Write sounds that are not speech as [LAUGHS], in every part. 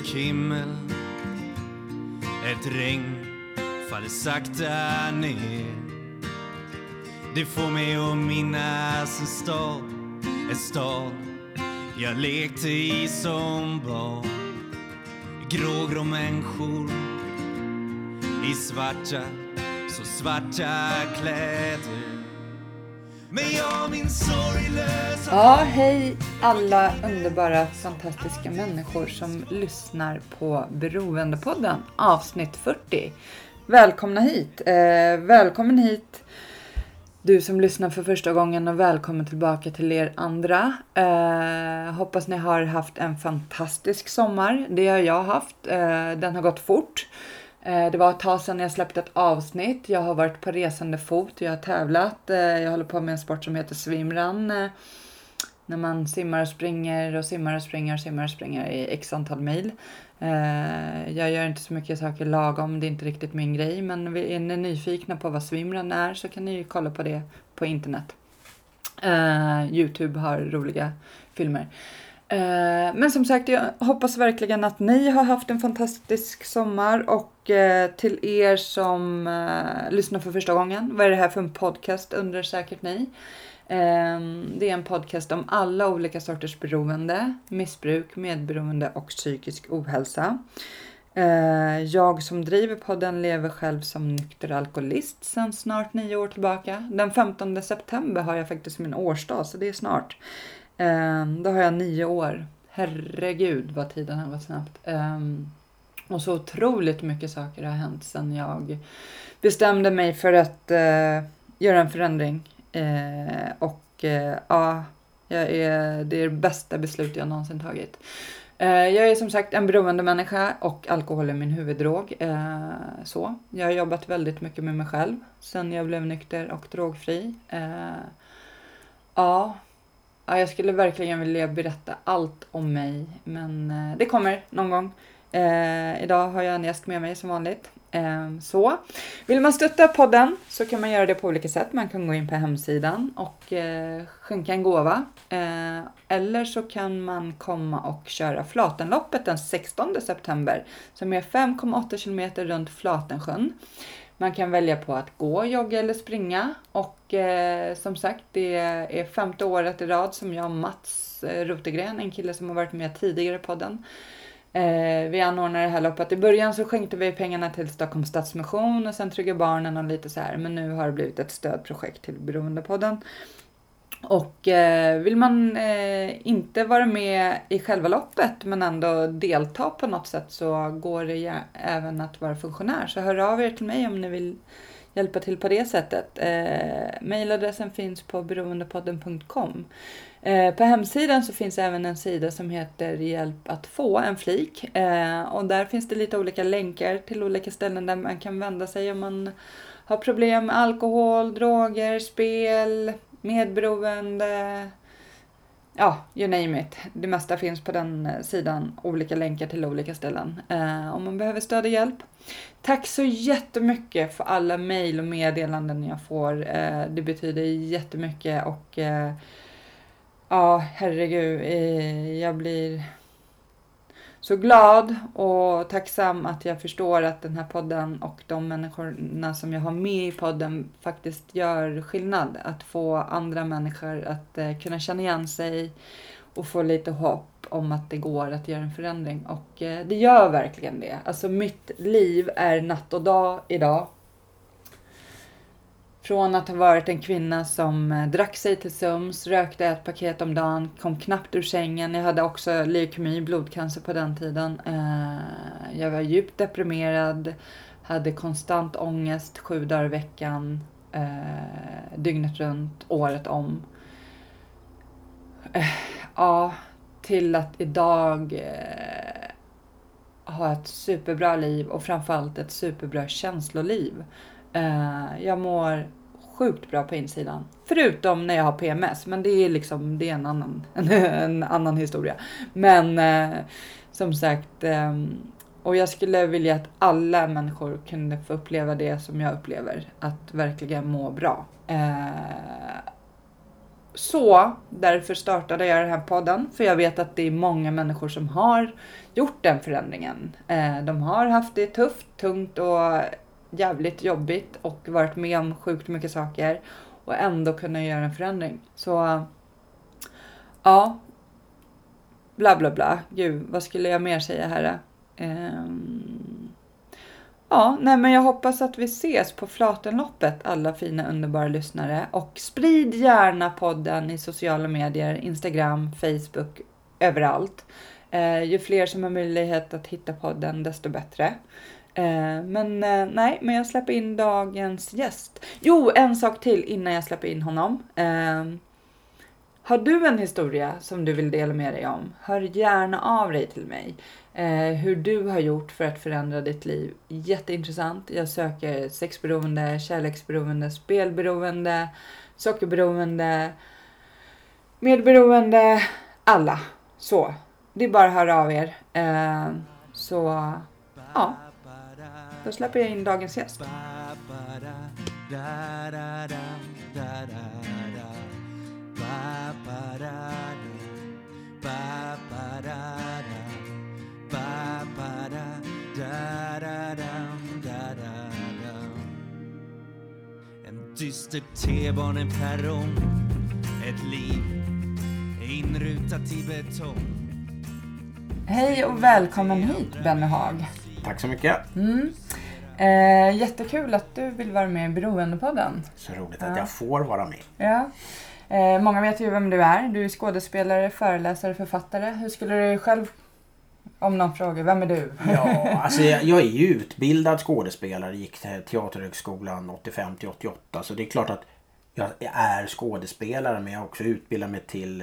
mörk himmel Ett regn faller sakta ner. Det får mig att minnas en stad En stad jag lekte i som barn. Grågrå människor i svarta, så svarta kläder. Ja, hej alla underbara, fantastiska människor som lyssnar på Beroendepodden avsnitt 40. Välkomna hit! Eh, välkommen hit du som lyssnar för första gången och välkommen tillbaka till er andra. Eh, hoppas ni har haft en fantastisk sommar. Det har jag haft. Eh, den har gått fort. Eh, det var ett tag sedan jag släppte ett avsnitt. Jag har varit på resande fot. Jag har tävlat. Eh, jag håller på med en sport som heter swimrun. Eh, när man simmar och springer och simmar och springer och simmar och springer i x antal mil. Jag gör inte så mycket saker lagom, det är inte riktigt min grej. Men är ni nyfikna på vad swimrun är så kan ni ju kolla på det på internet. Youtube har roliga filmer. Eh, men som sagt, jag hoppas verkligen att ni har haft en fantastisk sommar och eh, till er som eh, lyssnar för första gången, vad är det här för en podcast undrar säkert ni. Ehm, det är en podcast om alla olika sorters beroende, missbruk, medberoende och psykisk ohälsa. Jag som driver podden lever själv som nykter alkoholist sedan snart nio år tillbaka. Den 15 september har jag faktiskt min årsdag, så det är snart. Ehm, då har jag nio år. Herregud vad tiden har gått snabbt. Um, och så otroligt mycket saker har hänt sedan jag bestämde mig för att uh, göra en förändring. Uh, och uh, ja, jag är, det är det bästa beslut jag någonsin tagit. Jag är som sagt en beroende människa och alkohol är min huvuddrog. Så. Jag har jobbat väldigt mycket med mig själv sedan jag blev nykter och drogfri. Ja, jag skulle verkligen vilja berätta allt om mig men eh, det kommer någon gång. Eh, idag har jag en gäst med mig som vanligt. Eh, så vill man stötta podden så kan man göra det på olika sätt. Man kan gå in på hemsidan och eh, skänka en gåva. Eh, eller så kan man komma och köra Flatenloppet den 16 september som är 5,8 kilometer runt Flatensjön. Man kan välja på att gå, jogga eller springa och eh, som sagt det är femte året i rad som jag och Mats eh, Rotegren, en kille som har varit med tidigare i podden, Eh, vi anordnar det här loppet. I början så skänkte vi pengarna till Stockholms Stadsmission och sen Trygga Barnen och lite så här. Men nu har det blivit ett stödprojekt till Beroendepodden. Och eh, vill man eh, inte vara med i själva loppet men ändå delta på något sätt så går det även att vara funktionär. Så hör av er till mig om ni vill hjälpa till på det sättet. Eh, mailadressen finns på beroendepodden.com. Eh, på hemsidan så finns även en sida som heter Hjälp att få, en flik. Eh, och där finns det lite olika länkar till olika ställen där man kan vända sig om man har problem med alkohol, droger, spel, medberoende. Ja, you name it. Det mesta finns på den eh, sidan. Olika länkar till olika ställen. Eh, om man behöver stöd och hjälp. Tack så jättemycket för alla mejl och meddelanden jag får. Eh, det betyder jättemycket och eh, Ja, herregud. Eh, jag blir så glad och tacksam att jag förstår att den här podden och de människorna som jag har med i podden faktiskt gör skillnad. Att få andra människor att eh, kunna känna igen sig och få lite hopp om att det går att göra en förändring. Och eh, det gör verkligen det. Alltså mitt liv är natt och dag idag. Från att ha varit en kvinna som eh, drack sig till sums, rökte ett paket om dagen, kom knappt ur sängen. Jag hade också leukemi, blodcancer på den tiden. Eh, jag var djupt deprimerad, hade konstant ångest sju dagar i veckan, eh, dygnet runt, året om. Ja, till att idag ha ett superbra liv och framförallt ett superbra känsloliv. Jag mår sjukt bra på insidan. Förutom när jag har PMS, men det är liksom det är en annan, [LAUGHS] en, en annan historia. Men eh, som sagt, eh, och jag skulle vilja att alla människor kunde få uppleva det som jag upplever, att verkligen må bra. Eh, så därför startade jag den här podden. För jag vet att det är många människor som har gjort den förändringen. Eh, de har haft det tufft, tungt och jävligt jobbigt och varit med om sjukt mycket saker och ändå kunna göra en förändring. Så ja, bla bla bla. Gud, vad skulle jag mer säga här? Um, ja, nej men jag hoppas att vi ses på Flatenloppet alla fina underbara lyssnare och sprid gärna podden i sociala medier, Instagram, Facebook, överallt. Uh, ju fler som har möjlighet att hitta podden desto bättre. Eh, men eh, nej, men jag släpper in dagens gäst. Jo, en sak till innan jag släpper in honom. Ehm, har du en historia som du vill dela med dig om? Hör gärna av dig till mig. Eh, hur du har gjort för att förändra ditt liv. Jätteintressant. Jag söker sexberoende, kärleksberoende, spelberoende, sockerberoende, medberoende, alla. Så. Det är bara att höra av er. Eh, så, ja. Då släpper jag in dagens gäst. En dyster T-baneperrong Ett liv inrutat i betong Hej och välkommen hit Benny Haag. Tack så mycket. Mm. Eh, jättekul att du vill vara med i Beroendepodden. Så roligt att jag får vara med. Ja. Eh, många vet ju vem du är. Du är skådespelare, föreläsare, författare. Hur skulle du själv, om någon frågar, vem är du? Ja, [LAUGHS] alltså jag, jag är ju utbildad skådespelare. Gick till Teaterhögskolan 85 till 88. Så det är klart att jag är skådespelare men jag har också utbildat mig till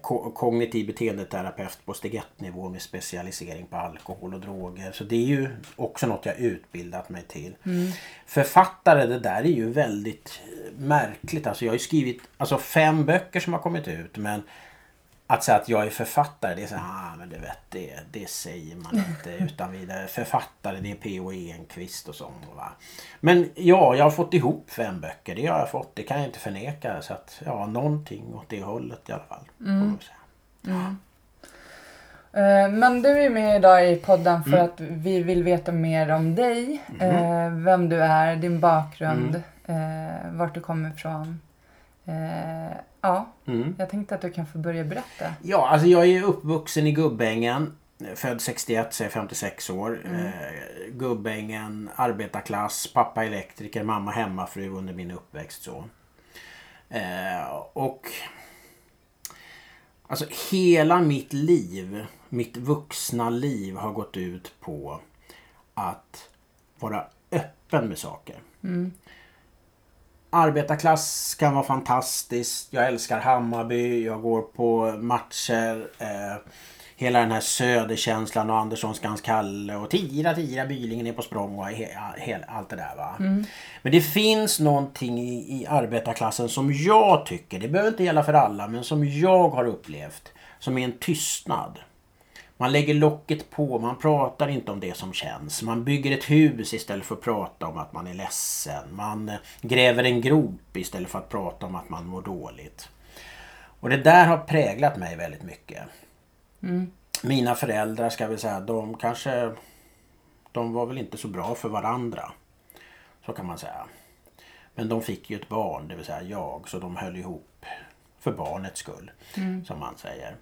ko kognitiv beteendeterapeut på steg 1 nivå med specialisering på alkohol och droger. Så det är ju också något jag utbildat mig till. Mm. Författare, det där är ju väldigt märkligt. Alltså jag har ju skrivit alltså fem böcker som har kommit ut men att säga att jag är författare, det är så ah, men du vet, det, det säger man inte [LAUGHS] utan vidare. Författare, det är P.O. Enquist och sånt. Va? Men ja, jag har fått ihop fem böcker. Det har jag fått, det kan jag inte förneka. Så att, ja, någonting åt det hållet i alla fall. Mm. Mm. Uh, men du är med idag i podden för mm. att vi vill veta mer om dig. Uh, vem du är, din bakgrund, uh, vart du kommer ifrån. Eh, ja, mm. jag tänkte att du kan få börja berätta. Ja, alltså jag är uppvuxen i Gubbängen. Född 61 så är jag 56 år. Mm. Eh, Gubbängen, arbetarklass, pappa elektriker, mamma hemmafru under min uppväxt. så. Eh, och Alltså hela mitt liv, mitt vuxna liv har gått ut på att vara öppen med saker. Mm. Arbetarklass kan vara fantastiskt. Jag älskar Hammarby. Jag går på matcher. Eh, hela den här söderkänslan och Anderssonskans Kalle och Tira Tira Bylingen är på språng och he, he, allt det där va. Mm. Men det finns någonting i, i arbetarklassen som jag tycker, det behöver inte gälla för alla, men som jag har upplevt som är en tystnad. Man lägger locket på, man pratar inte om det som känns. Man bygger ett hus istället för att prata om att man är ledsen. Man eh, gräver en grop istället för att prata om att man mår dåligt. Och det där har präglat mig väldigt mycket. Mm. Mina föräldrar ska vi säga, de kanske... De var väl inte så bra för varandra. Så kan man säga. Men de fick ju ett barn, det vill säga jag, så de höll ihop för barnets skull. Mm. Som man säger.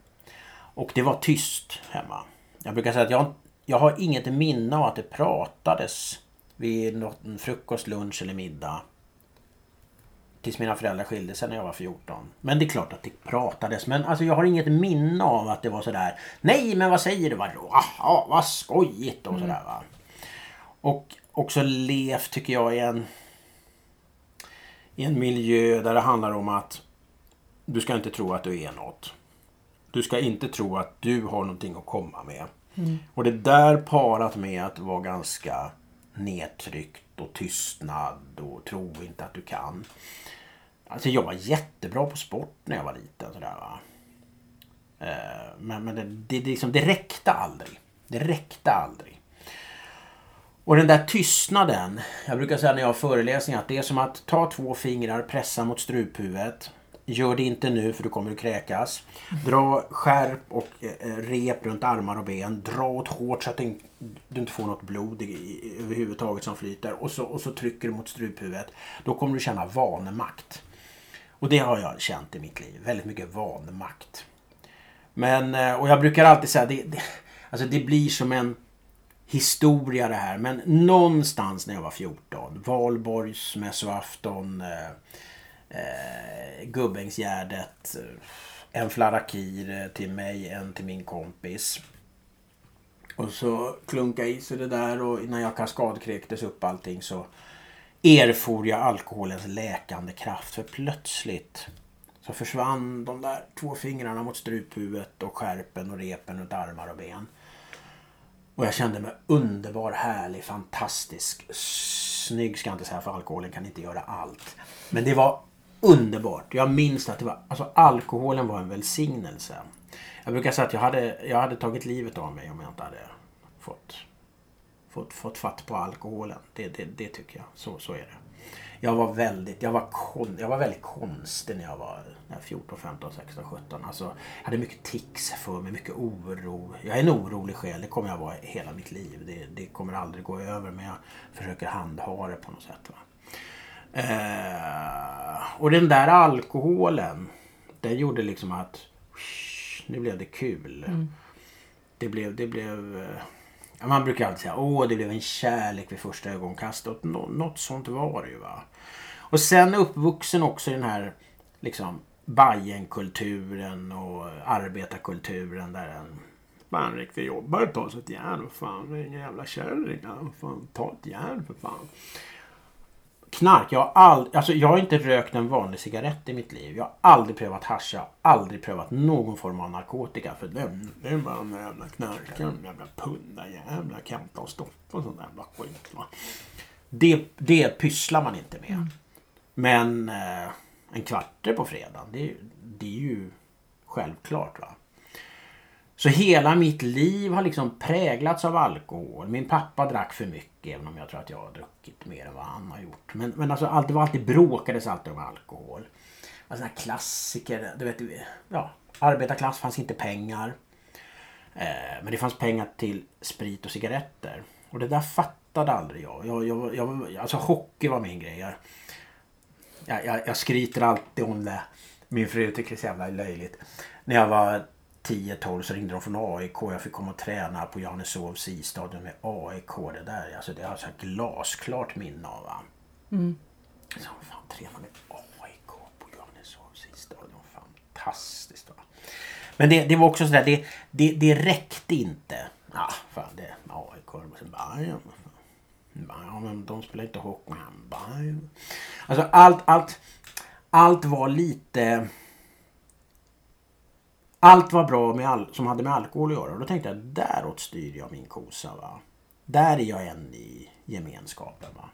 Och det var tyst hemma. Jag brukar säga att jag, jag har inget minne av att det pratades vid någon frukost, lunch eller middag. Tills mina föräldrar skilde sig när jag var 14. Men det är klart att det pratades. Men alltså jag har inget minne av att det var sådär. Nej men vad säger du? Vadå? Aha, vad skojigt och sådär va. Och också levt tycker jag i en, i en miljö där det handlar om att du ska inte tro att du är något. Du ska inte tro att du har någonting att komma med. Mm. Och det där parat med att vara ganska nedtryckt och tystnad och tro inte att du kan. Alltså jag var jättebra på sport när jag var liten. Sådär, va? Eh, men, men det, det, det, liksom, det räckte aldrig. Det räckte aldrig. Och den där tystnaden. Jag brukar säga när jag har föreläsningar att det är som att ta två fingrar, pressa mot struphuvudet Gör det inte nu för du kommer att kräkas. Dra skärp och eh, rep runt armar och ben. Dra åt hårt så att du inte får något blod i, överhuvudtaget som flyter. Och så, och så trycker du mot struphuvudet. Då kommer du känna vanemakt. Och det har jag känt i mitt liv. Väldigt mycket vanemakt. Men, eh, och jag brukar alltid säga det, det, alltså det blir som en historia det här. Men någonstans när jag var 14. valborgsmässoafton. Eh, eh, Gubbängsgärdet. Eh, en flarakir eh, till mig, en till min kompis. Och så klunka i sig det där och när jag kaskadkräktes upp allting så erfor jag alkoholens läkande kraft. För plötsligt så försvann de där två fingrarna mot struphuvudet och skärpen och repen runt armar och ben. Och jag kände mig underbar, härlig, fantastisk. Snygg ska jag inte säga för alkoholen kan inte göra allt. Men det var underbart. Jag minns att det var, alltså alkoholen var en välsignelse. Jag brukar säga att jag hade, jag hade tagit livet av mig om jag inte hade fått, fått, fått fatt på alkoholen. Det, det, det tycker jag. Så, så är det. Jag var väldigt, jag var, kon, jag var väldigt konstig när jag var 14, 15, 16, 17. Alltså, jag hade mycket tics för mig, mycket oro. Jag är en orolig själ, det kommer jag vara hela mitt liv. Det, det kommer aldrig gå över men jag försöker handha det på något sätt. Va? Eh, och den där alkoholen, den gjorde liksom att nu blev det kul. Mm. Det blev, det blev... Ja, man brukar alltid säga åh det blev en kärlek vid första ögonkastet. Nå, något sånt var det ju va. Och sen uppvuxen också i den här liksom Bajenkulturen och arbetarkulturen där en Fan riktig jobbare tar sig ett järn. Fan, det är ingen jävla kärring. Fan, ta ett järn för fan knark. Jag har, all, alltså jag har inte rökt en vanlig cigarett i mitt liv. Jag har aldrig prövat hasch. Jag har aldrig prövat någon form av narkotika. För det, det är bara en jävla knarkare. En jävla pundarjävla Kenta och Stoffe och sånt där jävla skit. Va? Det, det pysslar man inte med. Mm. Men eh, en kvarte på fredagen. Det, det är ju självklart. va. Så hela mitt liv har liksom präglats av alkohol. Min pappa drack för mycket även om jag tror att jag har druckit mer än vad han har gjort. Men, men alltså allt, det var alltid bråkades alltid om alkohol. Alltså här klassiker, du vet, ja, arbetarklass fanns inte pengar. Eh, men det fanns pengar till sprit och cigaretter. Och det där fattade aldrig jag. jag, jag, jag alltså hockey var min grej. Jag, jag, jag skryter alltid om det. Min fru tycker det är så jävla löjligt. När jag var 10-12 så ringde de från AIK. Jag fick komma och träna på Johanneshovs isstadion med AIK. Det där alltså, det har jag ett glasklart minne av. Va? Mm. Så, fan, träna med AIK på Johanneshovs isstadion. Fantastiskt. Va? Men det, det var också sådär, det, det, det räckte inte. Ja, fan det AIK. Bayern. Ja, men de spelar inte hockey. Bayern. Alltså allt, allt, allt var lite allt var bra med all, som hade med alkohol att göra. Och då tänkte jag, däråt styr jag min kosa. Va? Där är jag en i gemenskapen. Va?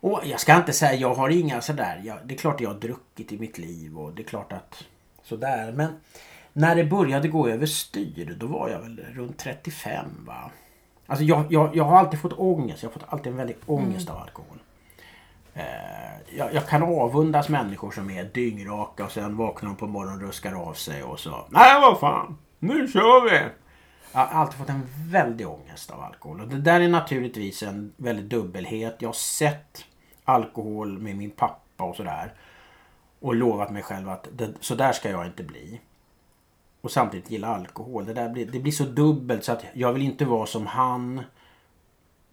Och jag ska inte säga, jag har inga sådär, jag, det är klart jag har druckit i mitt liv och det är klart att sådär. Men när det började gå över styr, då var jag väl runt 35 va. Alltså jag, jag, jag har alltid fått ångest, jag har fått alltid en väldig ångest mm. av alkohol. Eh, jag, jag, kan avundas människor som är dyngraka och sen vaknar de på morgonen och ruskar av sig och så. Nej vad fan, nu kör vi! Jag har alltid fått en väldig ångest av alkohol. Och det där är naturligtvis en väldig dubbelhet. Jag har sett alkohol med min pappa och sådär. Och lovat mig själv att det, så där ska jag inte bli. Och samtidigt gilla alkohol. Det, där blir, det blir så dubbelt så att jag vill inte vara som han.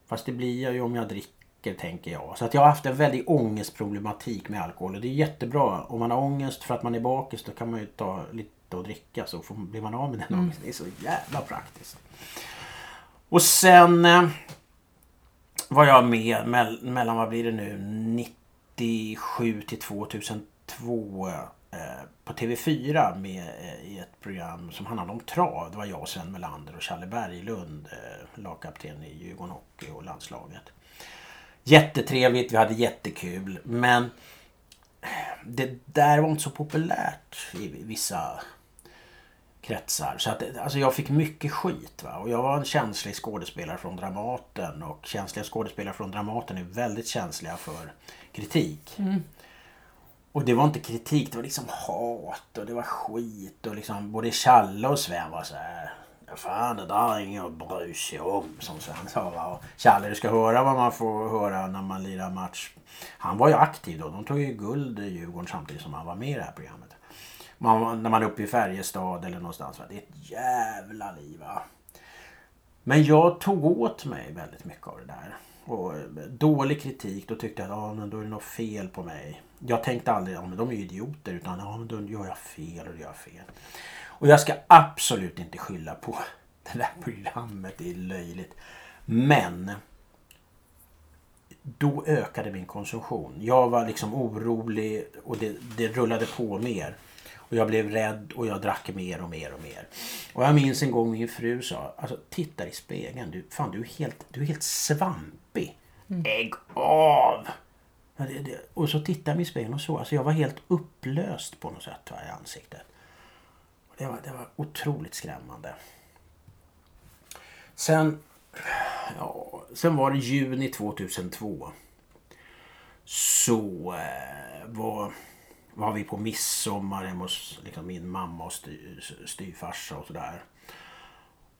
Fast det blir jag ju om jag dricker dricker tänker jag. Så att jag har haft en väldig ångestproblematik med alkohol. Och det är jättebra. Om man har ångest för att man är bakis då kan man ju ta lite och dricka så får, blir man av med den mm. ångesten. Det är så jävla praktiskt. Och sen eh, var jag med me mellan, vad blir det nu, 97 till 2002 eh, på TV4 med eh, i ett program som handlade om trav. Det var jag, Sven Melander och Challe Berglund, eh, lagkapten i Djurgården Hockey och landslaget. Jättetrevligt, vi hade jättekul. Men det där var inte så populärt i vissa kretsar. Så att, alltså jag fick mycket skit. Va? Och jag var en känslig skådespelare från Dramaten. Och känsliga skådespelare från Dramaten är väldigt känsliga för kritik. Mm. Och det var inte kritik, det var liksom hat och det var skit och liksom både Challe och Sven var så här. Fan det där är inget att bry sig om som Sven sa. va. Challe du ska höra vad man får höra när man lirar match. Han var ju aktiv då. De tog ju guld i Djurgården samtidigt som han var med i det här programmet. Man, när man är uppe i Färjestad eller någonstans. Va? Det är ett jävla liv va. Men jag tog åt mig väldigt mycket av det där. Och eh, dålig kritik, då tyckte jag att ah, men då är det något fel på mig. Jag tänkte aldrig att ah, de är idioter utan ah, men då gör jag fel och då gör jag fel. Och jag ska absolut inte skylla på [LAUGHS] det där programmet, det är löjligt. Men då ökade min konsumtion. Jag var liksom orolig och det, det rullade på mer. Och jag blev rädd och jag drack mer och mer och mer. Och jag minns en gång min fru sa, alltså titta i spegeln, du, fan du är helt, du är helt svampig. Ägg av! Och så tittade jag mig i spegeln och så, alltså jag var helt upplöst på något sätt va, i ansiktet. Det, var, det var otroligt skrämmande. Sen, ja, sen var det juni 2002. Så eh, var var vi på midsommar hemma hos liksom, min mamma och styr, styvfarsa och sådär.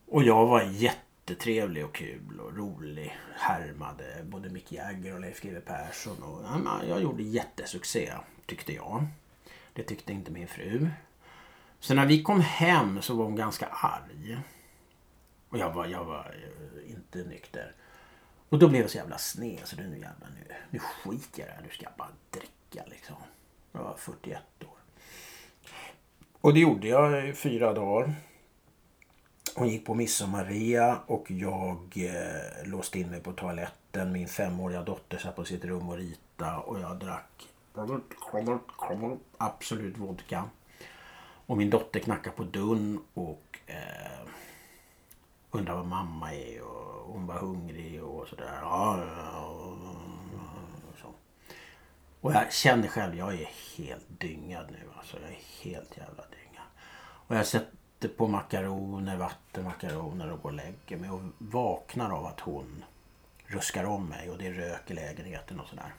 Och jag var jättetrevlig och kul och rolig. Härmade både Mick Jagger och Leif GW Persson. Och, ja, jag gjorde jättesuccé tyckte jag. Det tyckte inte min fru. Så när vi kom hem så var hon ganska arg. Och jag var, jag var eh, inte nykter. Och då blev jag så jävla sned så nu jävlar nu, nu skiter jag i det här. Nu ska jag bara dricka liksom. Jag var 41 år. Och det gjorde jag i fyra dagar. Hon gick på midsommarrea och jag eh, låste in mig på toaletten. Min femåriga dotter satt på sitt rum och rita och jag drack absolut vodka. Och min dotter knackar på dörren och eh, undrar var mamma är och hon var hungrig och sådär. Ja, så. och jag känner själv, jag är helt dyngad nu. Alltså jag är helt jävla dyngad. Och jag sätter på makaroner, vattenmakaroner och går och lägger mig och vaknar av att hon ruskar om mig och det är rök i lägenheten och sådär.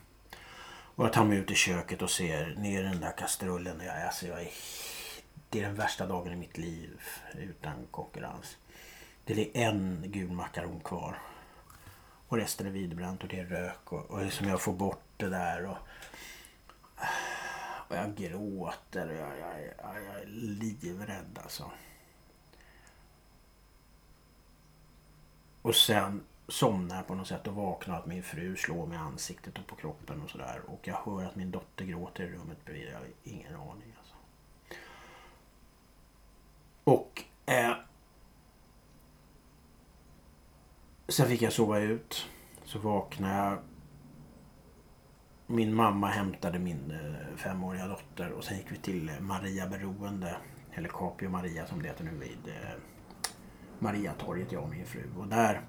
Och jag tar mig ut i köket och ser ner i den där kastrullen. Jag, alltså jag är, det är den värsta dagen i mitt liv utan konkurrens. Det är en gul makaron kvar. Och resten är vidbränt och det är rök och, och som jag får bort det där. Och, och jag gråter och jag, jag, jag, jag är livrädd alltså. Och sen somnar jag på något sätt och vaknar att min fru slår mig i ansiktet och på kroppen och sådär. Och jag hör att min dotter gråter i rummet bredvid. Jag har ingen aning alltså. Och eh, Sen fick jag sova ut. Så vaknade jag min mamma hämtade min eh, femåriga dotter och sen gick vi till Maria beroende. Eller Capio Maria som det heter nu vid eh, Mariatorget, jag och min fru. Och där,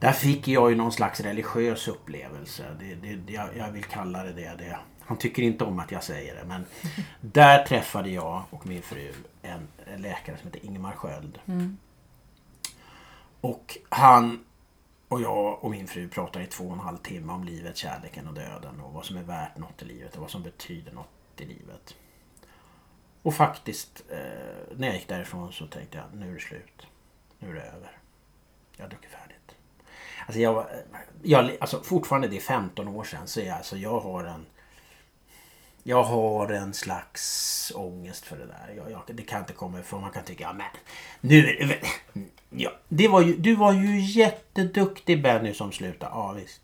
där fick jag ju någon slags religiös upplevelse. Det, det, jag, jag vill kalla det det. det. Han tycker inte om att jag säger det men [LAUGHS] där träffade jag och min fru en läkare som heter Ingemar Sköld. Mm. Och han och jag och min fru pratar i två och en halv timme om livet, kärleken och döden och vad som är värt något i livet och vad som betyder något i livet. Och faktiskt, eh, när jag gick därifrån så tänkte jag, nu är det slut. Nu är det över. Jag har druckit färdigt. Alltså, jag, jag, alltså fortfarande, det är 15 år sedan, så jag, alltså, jag har en jag har en slags ångest för det där. Jag, jag, det kan inte komma ifrån. Man kan tycka, ja men nu är det ja, det var ju, Du var ju jätteduktig Benny som slutade. Ja visst.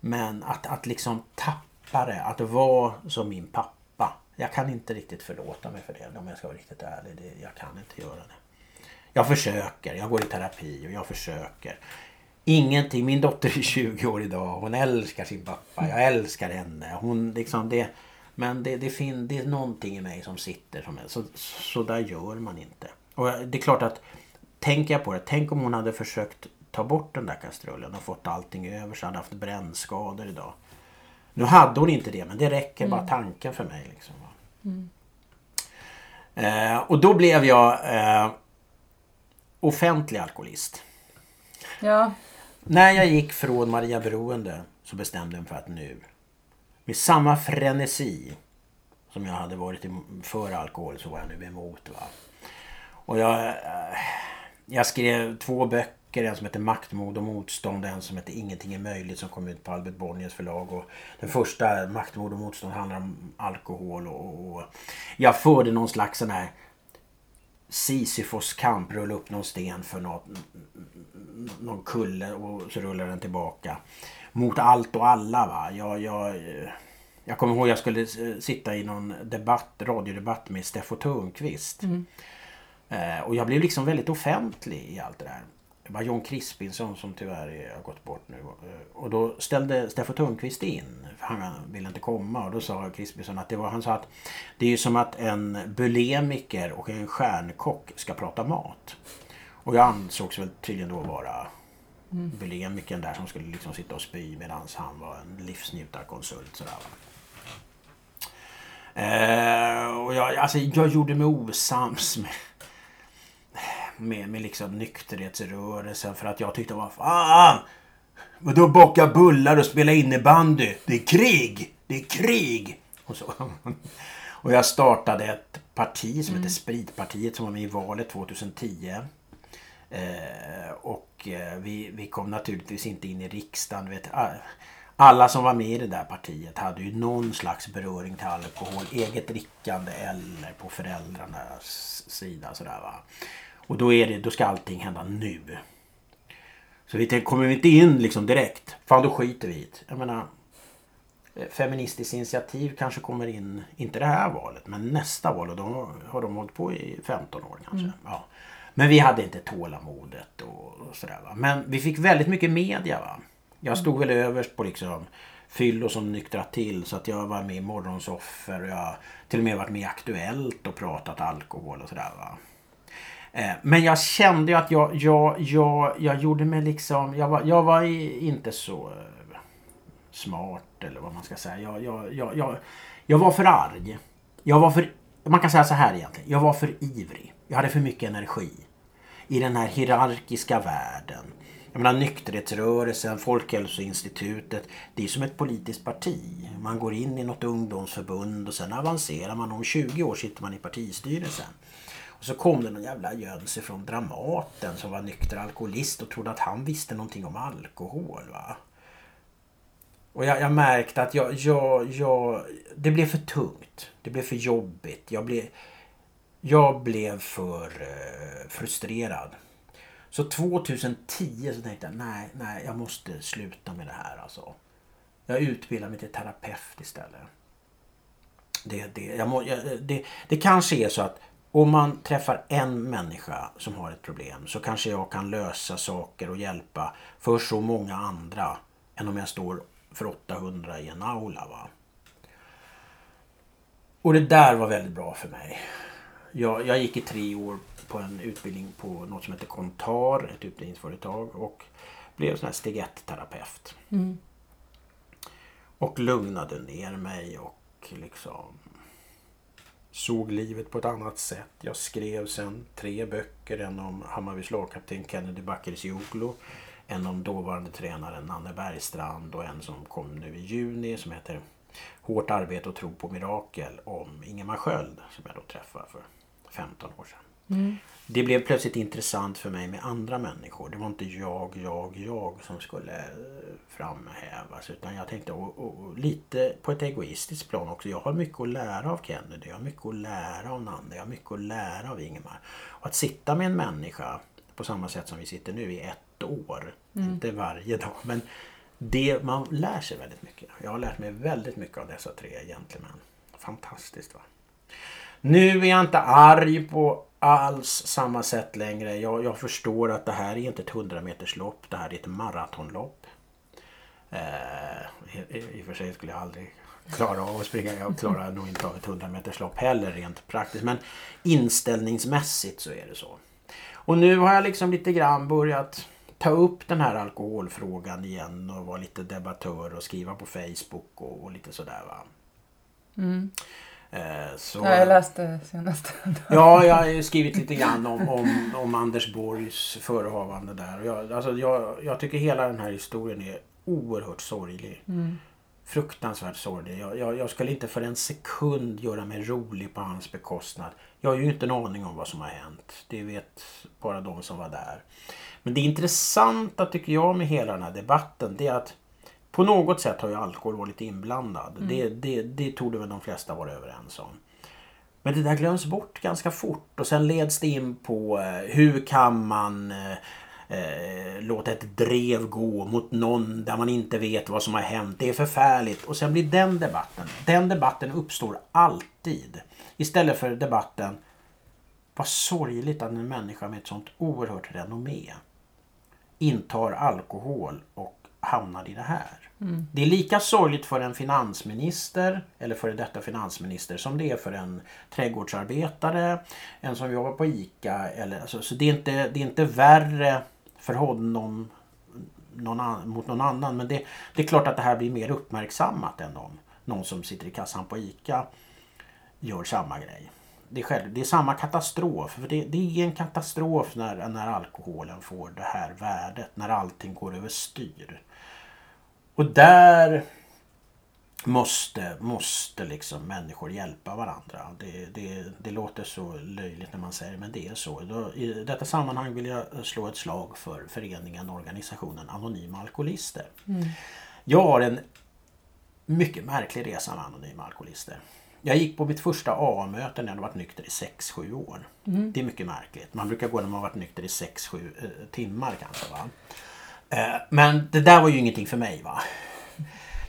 Men att, att liksom tappa det. Att vara som min pappa. Jag kan inte riktigt förlåta mig för det om jag ska vara riktigt ärlig. Det, jag kan inte göra det. Jag försöker. Jag går i terapi och jag försöker. Ingenting. Min dotter är 20 år idag. Hon älskar sin pappa. Jag älskar henne. Hon liksom det men det, det, fin, det är någonting i mig som sitter som är, så, så där gör man inte. Och det är klart att tänker jag på det, tänk om hon hade försökt ta bort den där kastrullen och fått allting över så hade haft brännskador idag. Nu hade hon inte det men det räcker mm. bara tanken för mig. Liksom. Mm. Eh, och då blev jag eh, offentlig alkoholist. Ja. När jag gick från Maria Beroende så bestämde jag mig för att nu med samma frenesi som jag hade varit för alkohol så var jag nu emot. Va? Och jag, eh, jag skrev två böcker. En som heter Maktmod och motstånd och en som heter Ingenting är möjligt som kom ut på Albert Bonniers förlag. Och den första, Maktmod och motstånd, handlar om alkohol. Och, och jag förde någon slags sån här Sisyfos kamp, rulla upp någon sten för något, någon kulle och så rullar den tillbaka. Mot allt och alla. Va? Jag, jag, jag kommer ihåg jag skulle sitta i någon debatt, radiodebatt med Steffo Törnqvist. Mm. Eh, och jag blev liksom väldigt offentlig i allt det där. Det var John Crispinson som tyvärr har gått bort nu. Eh, och då ställde Steffo Törnqvist in. För han ville inte komma. Och då sa Crispinson att det var, han sa att det är ju som att en bulemiker och en stjärnkock ska prata mat. Och jag ansågs väl tydligen då vara mm. bulemikern där som skulle liksom sitta och spy medan han var en livsnjutarkonsult. Sådär. Eh, och jag, alltså, jag gjorde mig osams med med, med liksom nykterhetsrörelsen för att jag tyckte vad fan. Vadå baka bullar och spela innebandy? Det är krig! Det är krig! Och, så. [LAUGHS] och jag startade ett parti som mm. heter Spritpartiet som var med i valet 2010. Eh, och eh, vi, vi kom naturligtvis inte in i riksdagen. Vet, alla som var med i det där partiet hade ju någon slags beröring till alkohol. Eget drickande eller på föräldrarnas sida. Sådär, va? Och då, är det, då ska allting hända nu. Så vi kommer vi inte in liksom direkt, fan då skiter vi i det. Jag menar, eh, Feministiskt initiativ kanske kommer in, inte det här valet, men nästa val. Och då har de hållit på i 15 år kanske. Mm. Ja. Men vi hade inte tålamodet och, och sådär. Va? Men vi fick väldigt mycket media. Va? Jag stod väl överst på liksom fyllo som nyktrat till så att jag var med i Morgonsoffer och jag till och med varit med i Aktuellt och pratat alkohol och sådär. Va? Eh, men jag kände ju att jag, jag, jag, jag gjorde mig liksom... Jag var, jag var inte så eh, smart eller vad man ska säga. Jag, jag, jag, jag, jag var för arg. Jag var för... Man kan säga så här egentligen. Jag var för ivrig. Jag hade för mycket energi. I den här hierarkiska världen. Jag menar nykterhetsrörelsen, Folkhälsoinstitutet. Det är som ett politiskt parti. Man går in i något ungdomsförbund och sen avancerar man. Om 20 år sitter man i partistyrelsen. Och så kom det någon jävla jöns från Dramaten som var nykter alkoholist och trodde att han visste någonting om alkohol. va. Och jag, jag märkte att jag, jag, jag, det blev för tungt. Det blev för jobbigt. Jag blev, jag blev för eh, frustrerad. Så 2010 så tänkte jag nej, nej, jag måste sluta med det här alltså. Jag utbildar mig till terapeut istället. Det, det, jag må, jag, det, det kanske är så att om man träffar en människa som har ett problem så kanske jag kan lösa saker och hjälpa för så många andra än om jag står för 800 i en aula. Va? Och det där var väldigt bra för mig. Jag, jag gick i tre år på en utbildning på något som heter Kontar, ett utbildningsföretag och blev sån här steg 1-terapeut. Mm. Och lugnade ner mig och liksom såg livet på ett annat sätt. Jag skrev sen tre böcker. En om Hammarbys lagkapten Kennedy Bakircioglu. En om dåvarande tränaren Nanne Bergstrand och en som kom nu i juni som heter Hårt arbete och tro på mirakel om Ingemar Sköld som jag då träffade för 15 år sedan. Mm. Det blev plötsligt intressant för mig med andra människor. Det var inte jag, jag, jag som skulle eh, framhävas. Utan jag tänkte och, och, lite på ett egoistiskt plan också. Jag har mycket att lära av Kennedy. Jag har mycket att lära av Nanne. Jag har mycket att lära av Ingemar. Och att sitta med en människa på samma sätt som vi sitter nu i ett år. Mm. Inte varje dag. Men det, man lär sig väldigt mycket. Jag har lärt mig väldigt mycket av dessa tre gentlemän. Fantastiskt va. Nu är jag inte arg på alls samma sätt längre. Jag, jag förstår att det här är inte ett 100 meterslopp. Det här är ett maratonlopp. Eh, i, I och för sig skulle jag aldrig klara av att springa. Jag klarar nog inte av ett 100 meterslopp heller rent praktiskt. Men inställningsmässigt så är det så. Och nu har jag liksom lite grann börjat ta upp den här alkoholfrågan igen och vara lite debattör och skriva på Facebook och, och lite sådär va. Mm. Eh, så, ja, jag läste senast. [LAUGHS] ja, jag har skrivit lite grann om, om, om Anders Borgs förehavande där. Jag, alltså, jag, jag tycker hela den här historien är oerhört sorglig. Mm. fruktansvärt sorglig. Jag, jag, jag skulle inte för en sekund göra mig rolig på hans bekostnad. Jag har ju inte en aning om vad som har hänt. Det vet bara de som var där. Men det intressanta tycker jag med hela den här debatten det är att på något sätt har ju alkohol varit inblandad. Mm. Det, det, det tog väl de flesta vara överens om. Men det där glöms bort ganska fort och sen leds det in på eh, hur kan man eh, eh, låta ett drev gå mot någon där man inte vet vad som har hänt. Det är förfärligt. Och sen blir den debatten, den debatten uppstår alltid. Istället för debatten vad sorgligt att en människa med ett sånt oerhört renommé intar alkohol och hamnar i det här. Mm. Det är lika sorgligt för en finansminister eller före detta finansminister som det är för en trädgårdsarbetare, en som jobbar på ICA. Eller, alltså, så det är, inte, det är inte värre för honom någon an, mot någon annan. Men det, det, är klart att det här blir mer uppmärksammat än om någon som sitter i kassan på ICA gör samma grej. Det är, själv, det är samma katastrof. För det, det, är en katastrof när, när alkoholen får det här värdet. När allting går överstyr. Och där måste, måste liksom människor hjälpa varandra. Det, det, det låter så löjligt när man säger det, men det är så. I detta sammanhang vill jag slå ett slag för föreningen, organisationen Anonyma Alkoholister. Mm. Jag har en mycket märklig resa med Anonyma Alkoholister. Jag gick på mitt första AA-möte när jag varit nykter i 6-7 år. Mm. Det är mycket märkligt. Man brukar gå när man varit nykter i 6-7 eh, timmar kanske. Va? Eh, men det där var ju ingenting för mig. va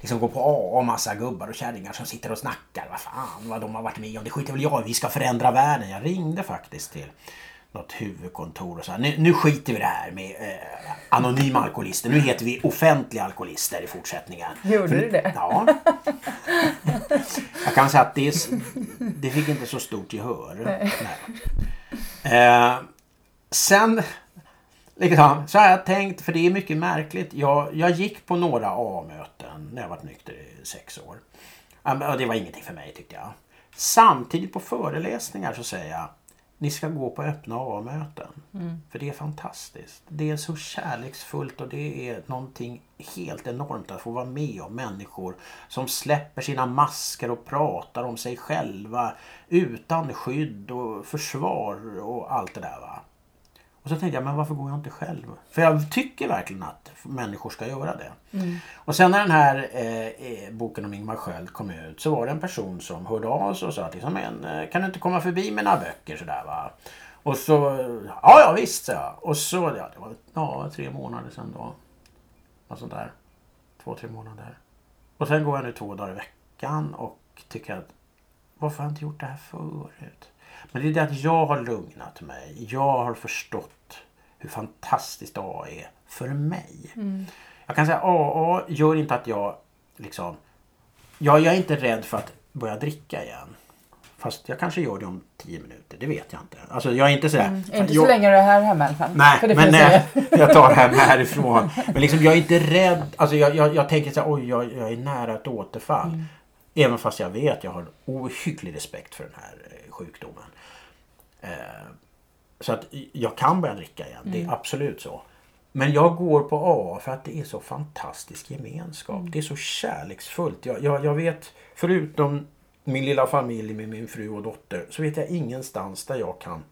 liksom gå på AA och massa gubbar och kärringar som sitter och snackar. Vad fan vad de har varit med om. Det skiter väl jag Vi ska förändra världen. Jag ringde faktiskt till något huvudkontor och sa nu, nu skiter vi det här med eh, anonyma alkoholister. Nu heter vi offentliga alkoholister i fortsättningen. Gjorde För, du det? Ja. Jag kan säga att det, det fick inte så stort gehör. Nej. Nej. Eh, sen Liksom, så har jag tänkt, för det är mycket märkligt. Jag, jag gick på några A-möten när jag var nykter i sex år. Det var ingenting för mig tyckte jag. Samtidigt på föreläsningar så säger jag ni ska gå på öppna A-möten. Mm. För det är fantastiskt. Det är så kärleksfullt och det är någonting helt enormt att få vara med om människor som släpper sina masker och pratar om sig själva utan skydd och försvar och allt det där. Va? Och så tänkte jag, men varför går jag inte själv? För jag tycker verkligen att människor ska göra det. Mm. Och sen när den här eh, eh, boken om Ingmar Sköld kom ut så var det en person som hörde av sig och sa att liksom, eh, kan du inte komma förbi mina böcker sådär va? Och så, ja ja visst så jag. Och så, ja det var ja, tre månader sedan då. Något sånt där. Två, tre månader. Och sen går jag nu två dagar i veckan och tycker att varför har jag inte gjort det här förut? Men det är det att jag har lugnat mig. Jag har förstått hur fantastiskt AA är för mig. Mm. Jag kan säga AA gör inte att jag liksom... Jag, jag är inte rädd för att börja dricka igen. Fast jag kanske gör det om tio minuter. Det vet jag inte. Alltså jag är inte sådär... Mm, inte så jag, länge du är här hemma i alla fall. Nej, men nej, [LAUGHS] jag tar det här härifrån. Men liksom jag är inte rädd. Alltså jag, jag, jag tänker så här, oj jag, jag är nära ett återfall. Mm. Även fast jag vet, jag har en ohygglig respekt för den här eh, sjukdomen. Eh, så att jag kan börja dricka igen, det är mm. absolut så. Men jag går på AA för att det är så fantastisk gemenskap. Mm. Det är så kärleksfullt. Jag, jag, jag, vet, förutom min lilla familj med min fru och dotter, så vet jag ingenstans där jag kan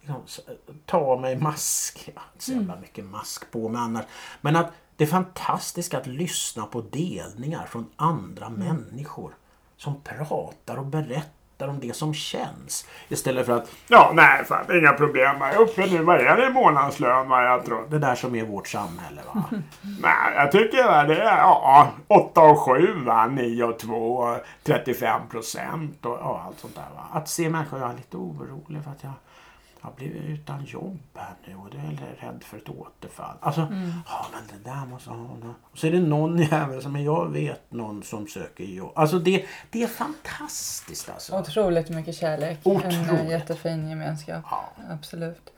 liksom, ta mig mask. Jag har inte så jävla mm. mycket mask på mig annars. Men att det är fantastiskt att lyssna på delningar från andra mm. människor som pratar och berättar om det som känns. Istället för att Ja, nej, fan, inga problem. Jag är uppe nu. Vad är det i månadslön? Vad jag tror. Det där som är vårt samhälle va. [LAUGHS] nej, jag tycker det är ja, 8 och 7 va. 9 och 2. 35 procent och ja, allt sånt där va. Att se människor, jag är lite orolig för att jag jag blir utan jobb här nu och är rädd för ett återfall. Alltså, mm. ja men det där måste ha... Och så är det någon jävel som jag vet någon som söker jobb. Alltså det, det är fantastiskt alltså. Otroligt mycket kärlek. Otroligt. En jättefin gemenskap. Ja. Absolut.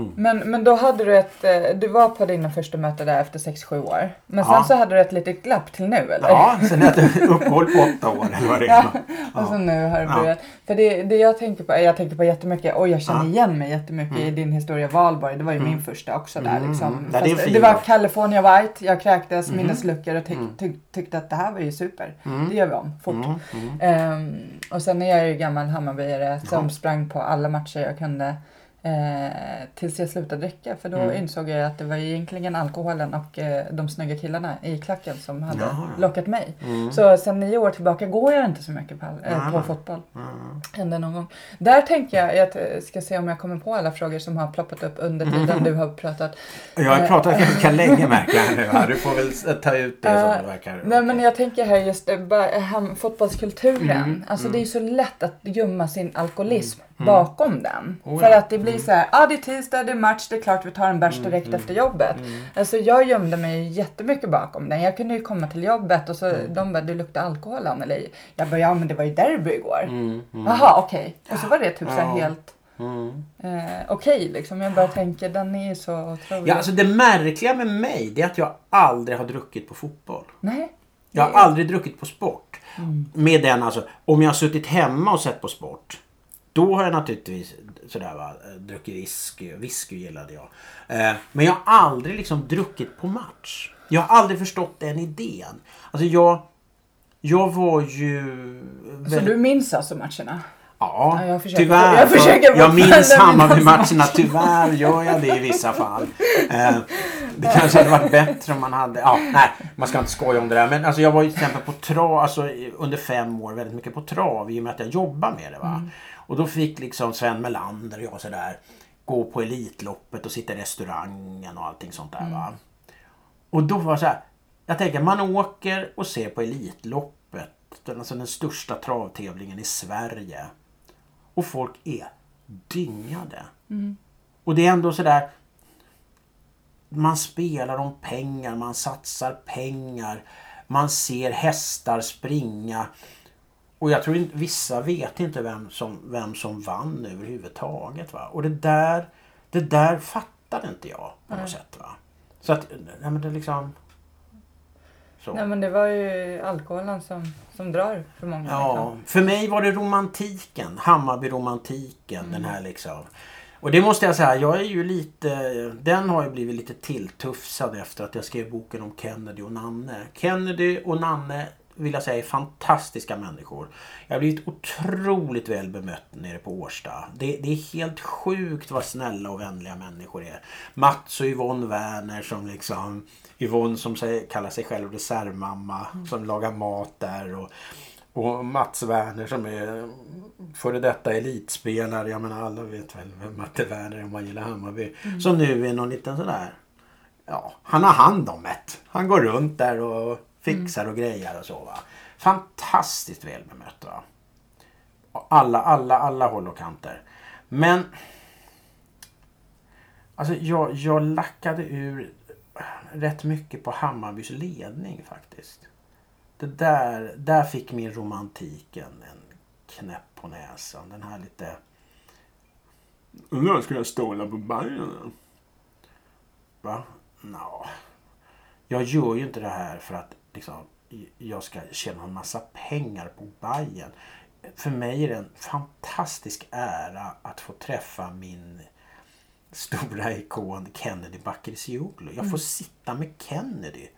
Mm. Men, men då hade du ett, eh, du var på dina första möte där efter 6-7 år. Men sen Ja. så hade du ett litet glapp till nu eller? Ja, sen hade jag uppehåll på åtta år eller vad det är. Ja, och så nu har det börjat. För det, det jag tänker på, jag tänker på jättemycket, och jag känner igen mig jättemycket i din historia Valborg. Det var ju min första också där Mm, liksom. mm. Ja, det Fast det var. California White, jag kräktes, Mhm. minnesluckor och tyck, Mm. tyck, tyckte att det här var ju super. Mm. Det gör vi om fort. Mm, mm. Ehm, och sen är jag ju gammal Hammarbyare som sprang på alla matcher jag kunde. Eh, tills jag slutade dricka för då Mm. insåg jag att det var egentligen alkoholen och eh, de snygga killarna i klacken som hade Jaha. lockat mig. Mm. Så sen nio år tillbaka går jag inte så mycket på, eh, på fotboll. Mm. Hände någon gång. Där tänker jag, jag ska se om jag kommer på alla frågor som har ploppat upp under tiden Mm. du har pratat. Jag har Eh, pratat ganska [LAUGHS] länge märker jag nu. Du får väl ta ut det som Eh, det verkar. Nej men jag tänker här just eh, bara, eh, fotbollskulturen. Mm, Alltså mm. det är så lätt att gömma sin alkoholism Mm. bakom den. Oh, För ja. att det blir så här, ah, det är tisdag, det är match, det är klart vi tar en bärs Mm, direkt mm, efter jobbet. Mm. Alltså jag gömde mig jättemycket bakom den. Jag kunde ju komma till jobbet och så Mm. de bara, du luktar alkohol Anneli. Jag bara, ja men det var ju derby igår. Mm. Mm. Jaha okej. Och så var det typ så här helt Mm. eh, okej liksom. Jag bara tänker, den är ju så otrolig. Ja, alltså det märkliga med mig det är att jag aldrig har druckit på fotboll. Nej. Jag har aldrig druckit på sport. Mm. Med den alltså, om jag har suttit hemma och sett på sport. Då har jag naturligtvis sådär va, druckit whisky. Whisky gillade jag. Eh, men jag har aldrig liksom druckit på match. Jag har aldrig förstått den idén. Alltså jag... Jag var ju... Så väldigt- du minns alltså matcherna? Ja, Ja, försöker- tyvärr. jag försöker jag minns Hammarby-matcherna. matcher. Tyvärr gör jag det i vissa fall. Eh, det kanske hade varit bättre om man hade... Ja, nej, man ska inte skoja om det där. Men alltså, jag var ju till exempel på trav, alltså, under fem år väldigt mycket på trav i och med att jag jobbar med det. Va? Mm. Och då fick liksom Sven Melander och jag sådär gå på Elitloppet och sitta i restaurangen och allting sånt där. Va? Och då var det så här. Jag tänker man åker och ser på Elitloppet. Den, alltså den största travtävlingen i Sverige. Och folk är dyngade. Och det är ändå sådär. Man spelar om pengar, man satsar pengar. Man ser hästar springa. Och jag tror inte, vissa vet inte vem som, vem som vann överhuvudtaget. Va? Och det där, det där fattade inte jag på något Nej. sätt. Va? Så att, nej men det liksom... Så. Nej men det var ju alkoholen som, som drar för många. Ja, liksom. för mig var det romantiken. Hammarby-romantiken. Den här liksom. Och det måste jag säga, jag är ju lite... Den har ju blivit lite tilltufsad efter att jag skrev boken om Kennedy och Nanne. Kennedy och Nanne vill jag säga är fantastiska människor. Jag har blivit otroligt väl bemött nere på Årsta. Det, det är helt sjukt vad snälla och vänliga människor är. Mats och Yvonne Werner som liksom... Yvonne som säger, kallar sig själv reservmamma som lagar mat där. Och, och Mats Werner som är före detta elitspelare. Jag menar alla vet väl vem Matte Werner är om man gillar Hammarby. Som nu är någon liten sådär... Ja, han har hand om ett. Han går runt där och fixar och grejar och så va. Fantastiskt väl bemött va. Alla, alla, alla håll och kanter. Men... Alltså jag, jag lackade ur rätt mycket på Hammarbys ledning faktiskt. Det där, där fick min romantiken en knäpp på näsan. Den här lite... Undrar ska jag ståla på Bajen? Va? Nå. Jag gör ju inte det här för att liksom, jag ska tjäna en massa pengar på Bajen. För mig är det en fantastisk ära att få träffa min stora ikon Kennedy Bakircioglu. Jag får sitta med Kennedy.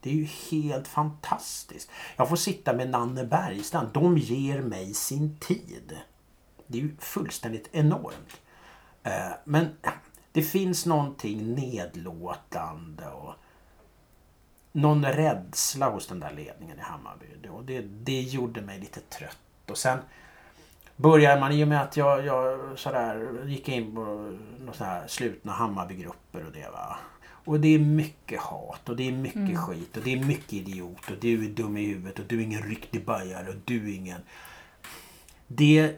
Det är ju helt fantastiskt. Jag får sitta med Nanne Bergstrand. De ger mig sin tid. Det är ju fullständigt enormt. Eh, Men det finns någonting nedlåtande och någon rädsla hos den där ledningen i Hammarby. Och det, det gjorde mig lite trött. Och sen började man i och med att jag, jag sådär, gick in på några slutna Hammarbygrupper och det va. Och det är mycket hat och det är mycket skit och det är mycket idiot och du är dum i huvudet och du är ingen riktig bajare och du är ingen... Det...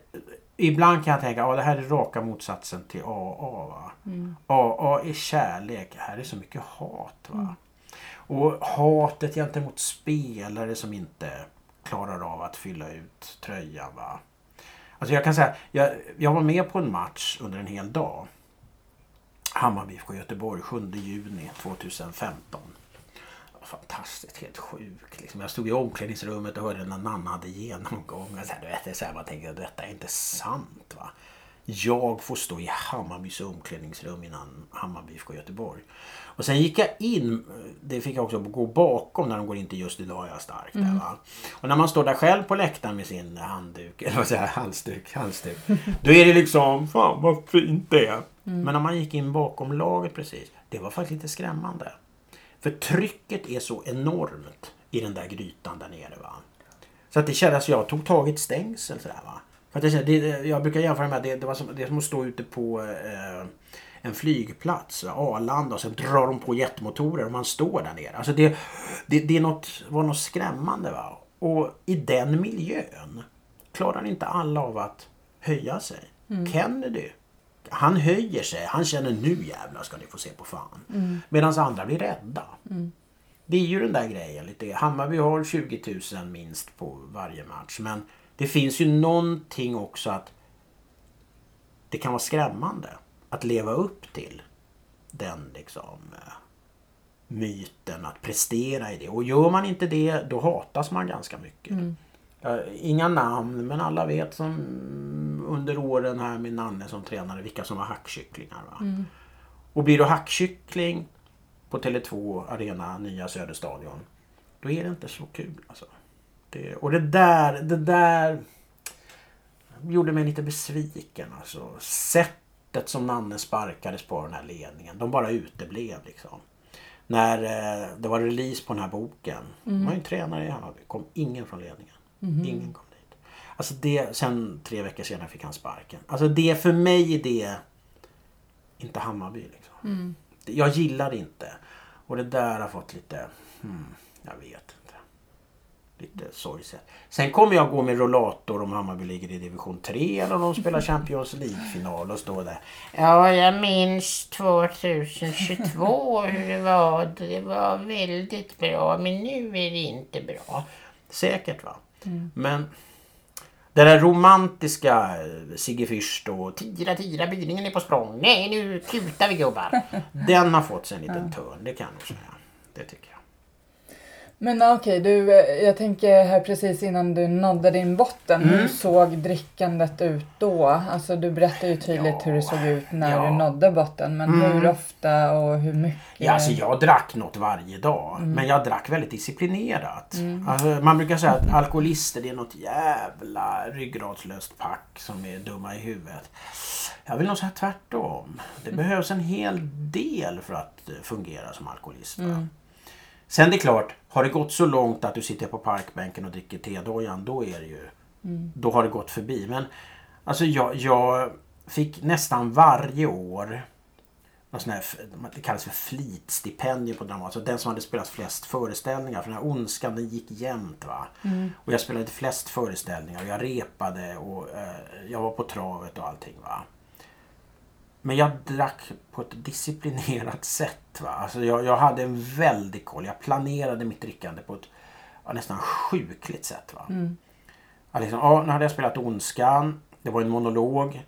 Ibland kan jag tänka att det här är raka motsatsen till AA. Va? AA är kärlek. Här är så mycket hat. Va? Och hatet gentemot spelare som inte klarar av att fylla ut tröjan. Va? Alltså jag kan säga, jag, jag var med på en match under en hel dag. Hammarby IFK Göteborg 7 juni 2015. Fantastiskt, helt sjukt. Liksom. Jag stod i omklädningsrummet och hörde när Nanna hade genomgång. Och så här, du vet, det är så här, man tänker detta är inte sant. va jag får stå i Hammarbys omklädningsrum innan Hammarby IFK Göteborg. Och sen gick jag in, det fick jag också gå bakom när de går in till Just idag är jag stark. Mm. Där, va? Och när man står där själv på läktaren med sin handduk, eller vad säger jag, halsduk, halsduk. Då är det liksom, fan vad fint det är. Mm. Men när man gick in bakom laget precis, det var faktiskt lite skrämmande. För trycket är så enormt i den där grytan där nere. Va? Så att det kändes, jag tog tag i ett stängsel sådär va. För att det, det, jag brukar jämföra med att det, det, var som, det är som att stå ute på eh, en flygplats, Arlanda och sen drar de på jetmotorer och man står där nere. Alltså det, det, det är något, var något skrämmande. Va? Och i den miljön klarar inte alla av att höja sig. Mm. Kennedy, han höjer sig. Han känner nu jävlar ska ni få se på fan. Mm. Medan andra blir rädda. Mm. Det är ju den där grejen. Lite. Hammarby har 20 000 minst på varje match. Men det finns ju någonting också att det kan vara skrämmande att leva upp till den liksom eh, myten att prestera i det. Och gör man inte det då hatas man ganska mycket. Mm. Inga namn men alla vet som under åren här med Nanne som tränare vilka som var hackkycklingar. Va? Mm. Och blir du hackkyckling på Tele2 Arena, nya Söderstadion. Då är det inte så kul alltså. Det, och det där, det där gjorde mig lite besviken. Alltså. Sättet som Nanne sparkades på den här ledningen. De bara uteblev liksom. När eh, det var release på den här boken. Mm. Man var ju tränare i Hammarby. kom ingen från ledningen. Mm. Ingen kom dit. Alltså det, sen tre veckor senare fick han sparken. Alltså det för mig är det inte Hammarby. Liksom. Mm. Jag gillar det inte. Och det där har fått lite, hmm, jag vet lite sorgset. Sen kommer jag gå med rollator om Hammarby ligger i division 3 eller om de spelar Champions League-final och stå där. Ja, jag minns 2022 hur det var. Det var väldigt bra men nu är det inte bra. Säkert va. Mm. Men den där romantiska eh, Sigge Fürst och Tira tira bilen är på språng. Nej nu kutar vi gubbar. [LAUGHS] Den har fått sig en liten törn, det kan jag nog säga. Det tycker jag. Men okej, okay, du, eh, jag tänker här precis innan du nådde din botten. Mm. Hur såg drickandet ut då? Alltså du berättade ju tydligt ja, hur det såg ut när ja. du nådde botten. Men mm. hur ofta och hur mycket? Ja, alltså jag drack något varje dag. Mm. Men jag drack väldigt disciplinerat. Mm. Alltså, man brukar säga att alkoholister det är något jävla ryggradslöst pack som är dumma i huvudet. Jag vill nog säga tvärtom. Det mm. behövs en hel del för att fungera som alkoholist. Sen det är klart, har det gått så långt att du sitter på parkbänken och dricker tedojan, då är det ju... Mm. Då har det gått förbi. Men alltså jag, jag fick nästan varje år något sån här, det kallas för flitstipendium på Dramaten. Alltså den som hade spelat flest föreställningar. För den här ondskan den gick jämnt. Va? Mm. Och jag spelade flest föreställningar och jag repade och eh, jag var på travet och allting. Va? Men jag drack på ett disciplinerat [LAUGHS] sätt. Va? Alltså jag, jag hade en väldig koll. Jag planerade mitt drickande på ett ja, nästan sjukligt sätt. Va? Mm. Liksom, ja, nu hade jag spelat Ondskan. Det var en monolog.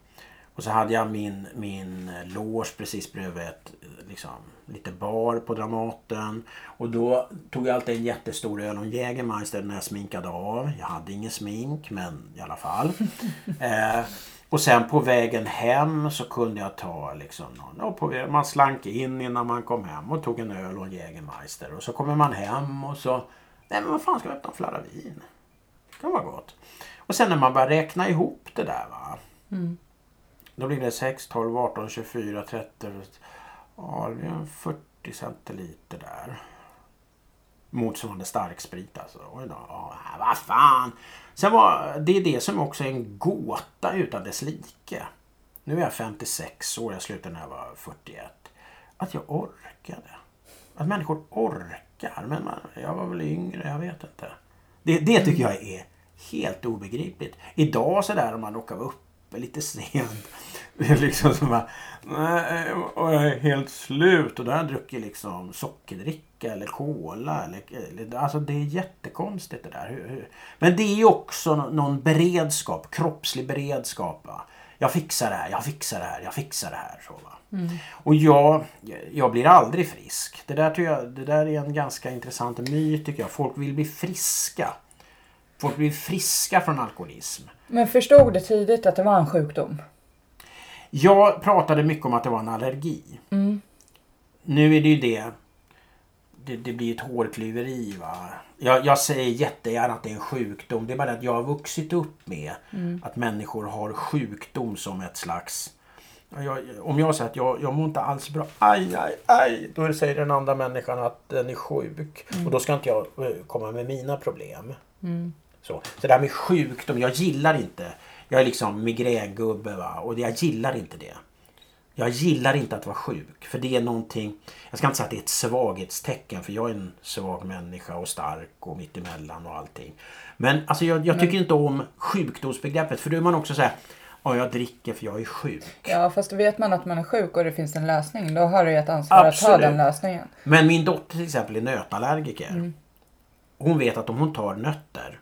Och så hade jag min, min loge precis bredvid ett, liksom, lite bar på Dramaten. Och då tog jag alltid en jättestor öl och en Jägermeister när jag sminkade av. Jag hade ingen smink men i alla fall. [LAUGHS] eh, och sen på vägen hem så kunde jag ta liksom någon, på, man slank in innan man kom hem och tog en öl och en Jägermeister. Och så kommer man hem och så, nej men vad fan ska vi öppna en flaska vin? Det kan vara gott. Och sen när man börjar räkna ihop det där va. Mm. Då blir det 6, 12, 18, 24, 30. Ja, det blir 40 centiliter där. Motsvarande starksprit alltså. Oj då, ja, vad fan. Sen var det är det som också är en gåta utan dess like. Nu är jag 56 år, jag slutade när jag var 41. Att jag orkade. Att människor orkar. Men man, jag var väl yngre, jag vet inte. Det, det tycker jag är helt obegripligt. Idag sådär om man råkar vara uppe lite sent. [LAUGHS] liksom som bara, nej, och jag är helt slut. Och då har jag druckit liksom sockerdricka eller cola. Eller, alltså det är jättekonstigt det där. Men det är också någon beredskap, kroppslig beredskap. Va? jag fixar det här, jag fixar det här, jag fixar det här. Så, va? Och jag, jag blir aldrig frisk. Det där, tycker jag, det där är en ganska intressant myt tycker jag. Folk vill bli friska. Folk blir friska från alkoholism. Men förstod du tidigt att det var en sjukdom? Jag pratade mycket om att det var en allergi. Mm. Nu är det ju det. Det, det blir ett hårklyveri va. Jag, jag säger jättegärna att det är en sjukdom. Det är bara att jag har vuxit upp med att människor har sjukdom som ett slags... Jag, om jag säger att jag, jag mår inte alls bra. Aj, aj, aj. Då säger den andra människan att den är sjuk. Och då ska inte jag eh, komma med mina problem. Så. så det här med sjukdom, jag gillar inte. Jag är liksom migrängubbe va. Och jag gillar inte det. Jag gillar inte att vara sjuk. För det är någonting... Jag ska inte säga att det är ett svaghetstecken. För jag är en svag människa och stark och mittemellan och allting. Men alltså jag, jag tycker inte om sjukdomsbegreppet. För då är man också så här... Ja, jag dricker för jag är sjuk. Ja, fast vet man att man är sjuk och det finns en lösning, då har du ju ett ansvar att Absolut. ta den lösningen. Men min dotter till exempel är nötallergiker. Hon vet att om hon tar nötter,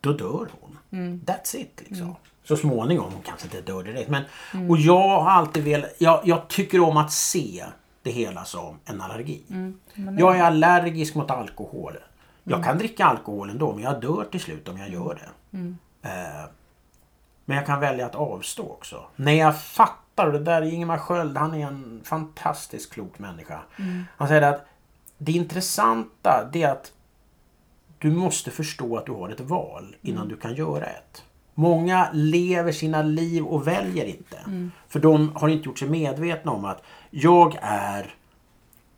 då dör hon. That's it liksom. Så småningom, hon kanske inte dör direkt. Men, Och jag har alltid velat, jag, jag tycker om att se det hela som en allergi. Jag är allergisk mot alkohol. Jag kan dricka alkohol ändå men jag dör till slut om jag gör det. Eh, men jag kan välja att avstå också. När jag fattar, och det där är Ingemar Sköld, han är en fantastiskt klok människa. Han säger att det intressanta det är att du måste förstå att du har ett val innan du kan göra ett. Många lever sina liv och väljer inte. För de har inte gjort sig medvetna om att jag är,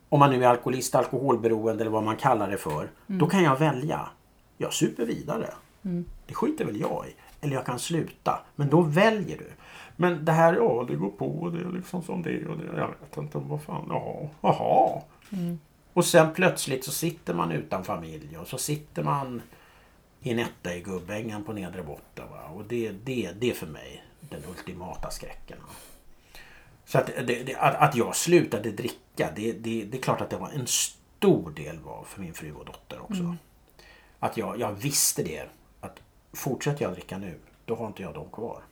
om man nu är alkoholist, alkoholberoende eller vad man kallar det för. Då kan jag välja. Jag super vidare. Det skiter väl jag i. Eller jag kan sluta. Men då väljer du. Men det här, ja det går på. Det är liksom som det är. Och det, jag vet inte vad fan. Ja, jaha. Och sen plötsligt så sitter man utan familj och så sitter man i en etta i Gubbängen på nedre botten. Va? Och det, det, det är för mig den ultimata skräcken. Va? Så att, det, det, att, att jag slutade dricka, det, det, det är klart att det var en stor del var för min fru och dotter också. Att jag, jag visste det. Att fortsätter jag dricka nu, då har inte jag dem kvar.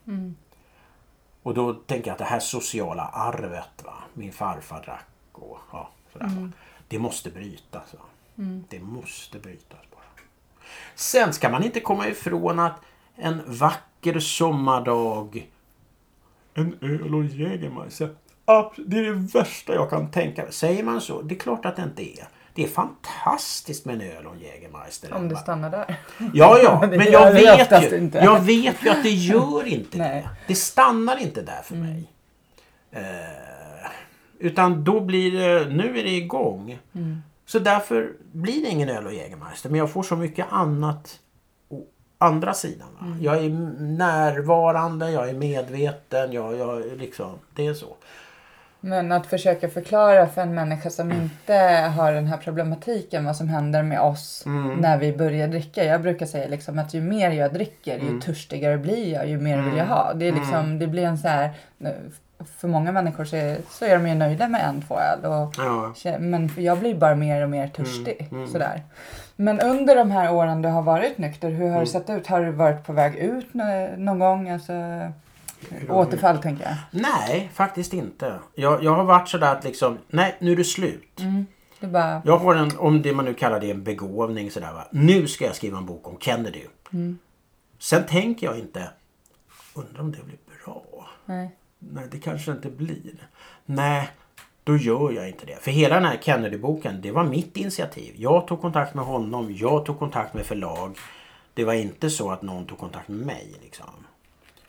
Och då tänker jag att det här sociala arvet, va? min farfar drack och ja, sådär. va. Det måste brytas. Va? Det måste brytas bara. Sen ska man inte komma ifrån att en vacker sommardag en öl och Jägermeister. Det är det värsta jag kan tänka mig. Säger man så? Det är klart att det inte är. Det är fantastiskt med en öl och en Jägermeister. Om det stannar där. Ja, ja, [LAUGHS] men jag vet, ju, inte. jag vet ju att det gör [LAUGHS] inte det. Det stannar inte där för Mm. mig. Eh, utan då blir det, nu är det igång. Mm. Så därför blir det ingen öl och Jägermeister. Men jag får så mycket annat å andra sidan. Mm. Jag är närvarande, jag är medveten, jag, jag liksom, det är så. Men att försöka förklara för en människa som inte har den här problematiken vad som händer med oss när vi börjar dricka. Jag brukar säga liksom att ju mer jag dricker ju törstigare blir jag, ju mer vill jag ha. Det, är liksom, det blir en så här, för många människor så är, så är de ju nöjda med en, två öl. Och, Ja. men jag blir bara mer och mer törstig. Sådär. Men under de här åren du har varit nykter, hur har det sett ut? Har du varit på väg ut nå- någon gång? Alltså, återfall tänker jag. Nej, faktiskt inte. Jag, jag har varit sådär att liksom, nej nu är det slut. Du bara, Jag har en, om det man nu kallar det en begåvning sådär va. Nu ska jag skriva en bok om Kennedy. Sen tänker jag inte, undrar om det blir bra. nej. Nej, det kanske inte blir. Nej, då gör jag inte det. För hela den här Kennedy-boken, det var mitt initiativ. Jag tog kontakt med honom, jag tog kontakt med förlag. Det var inte så att någon tog kontakt med mig. Liksom.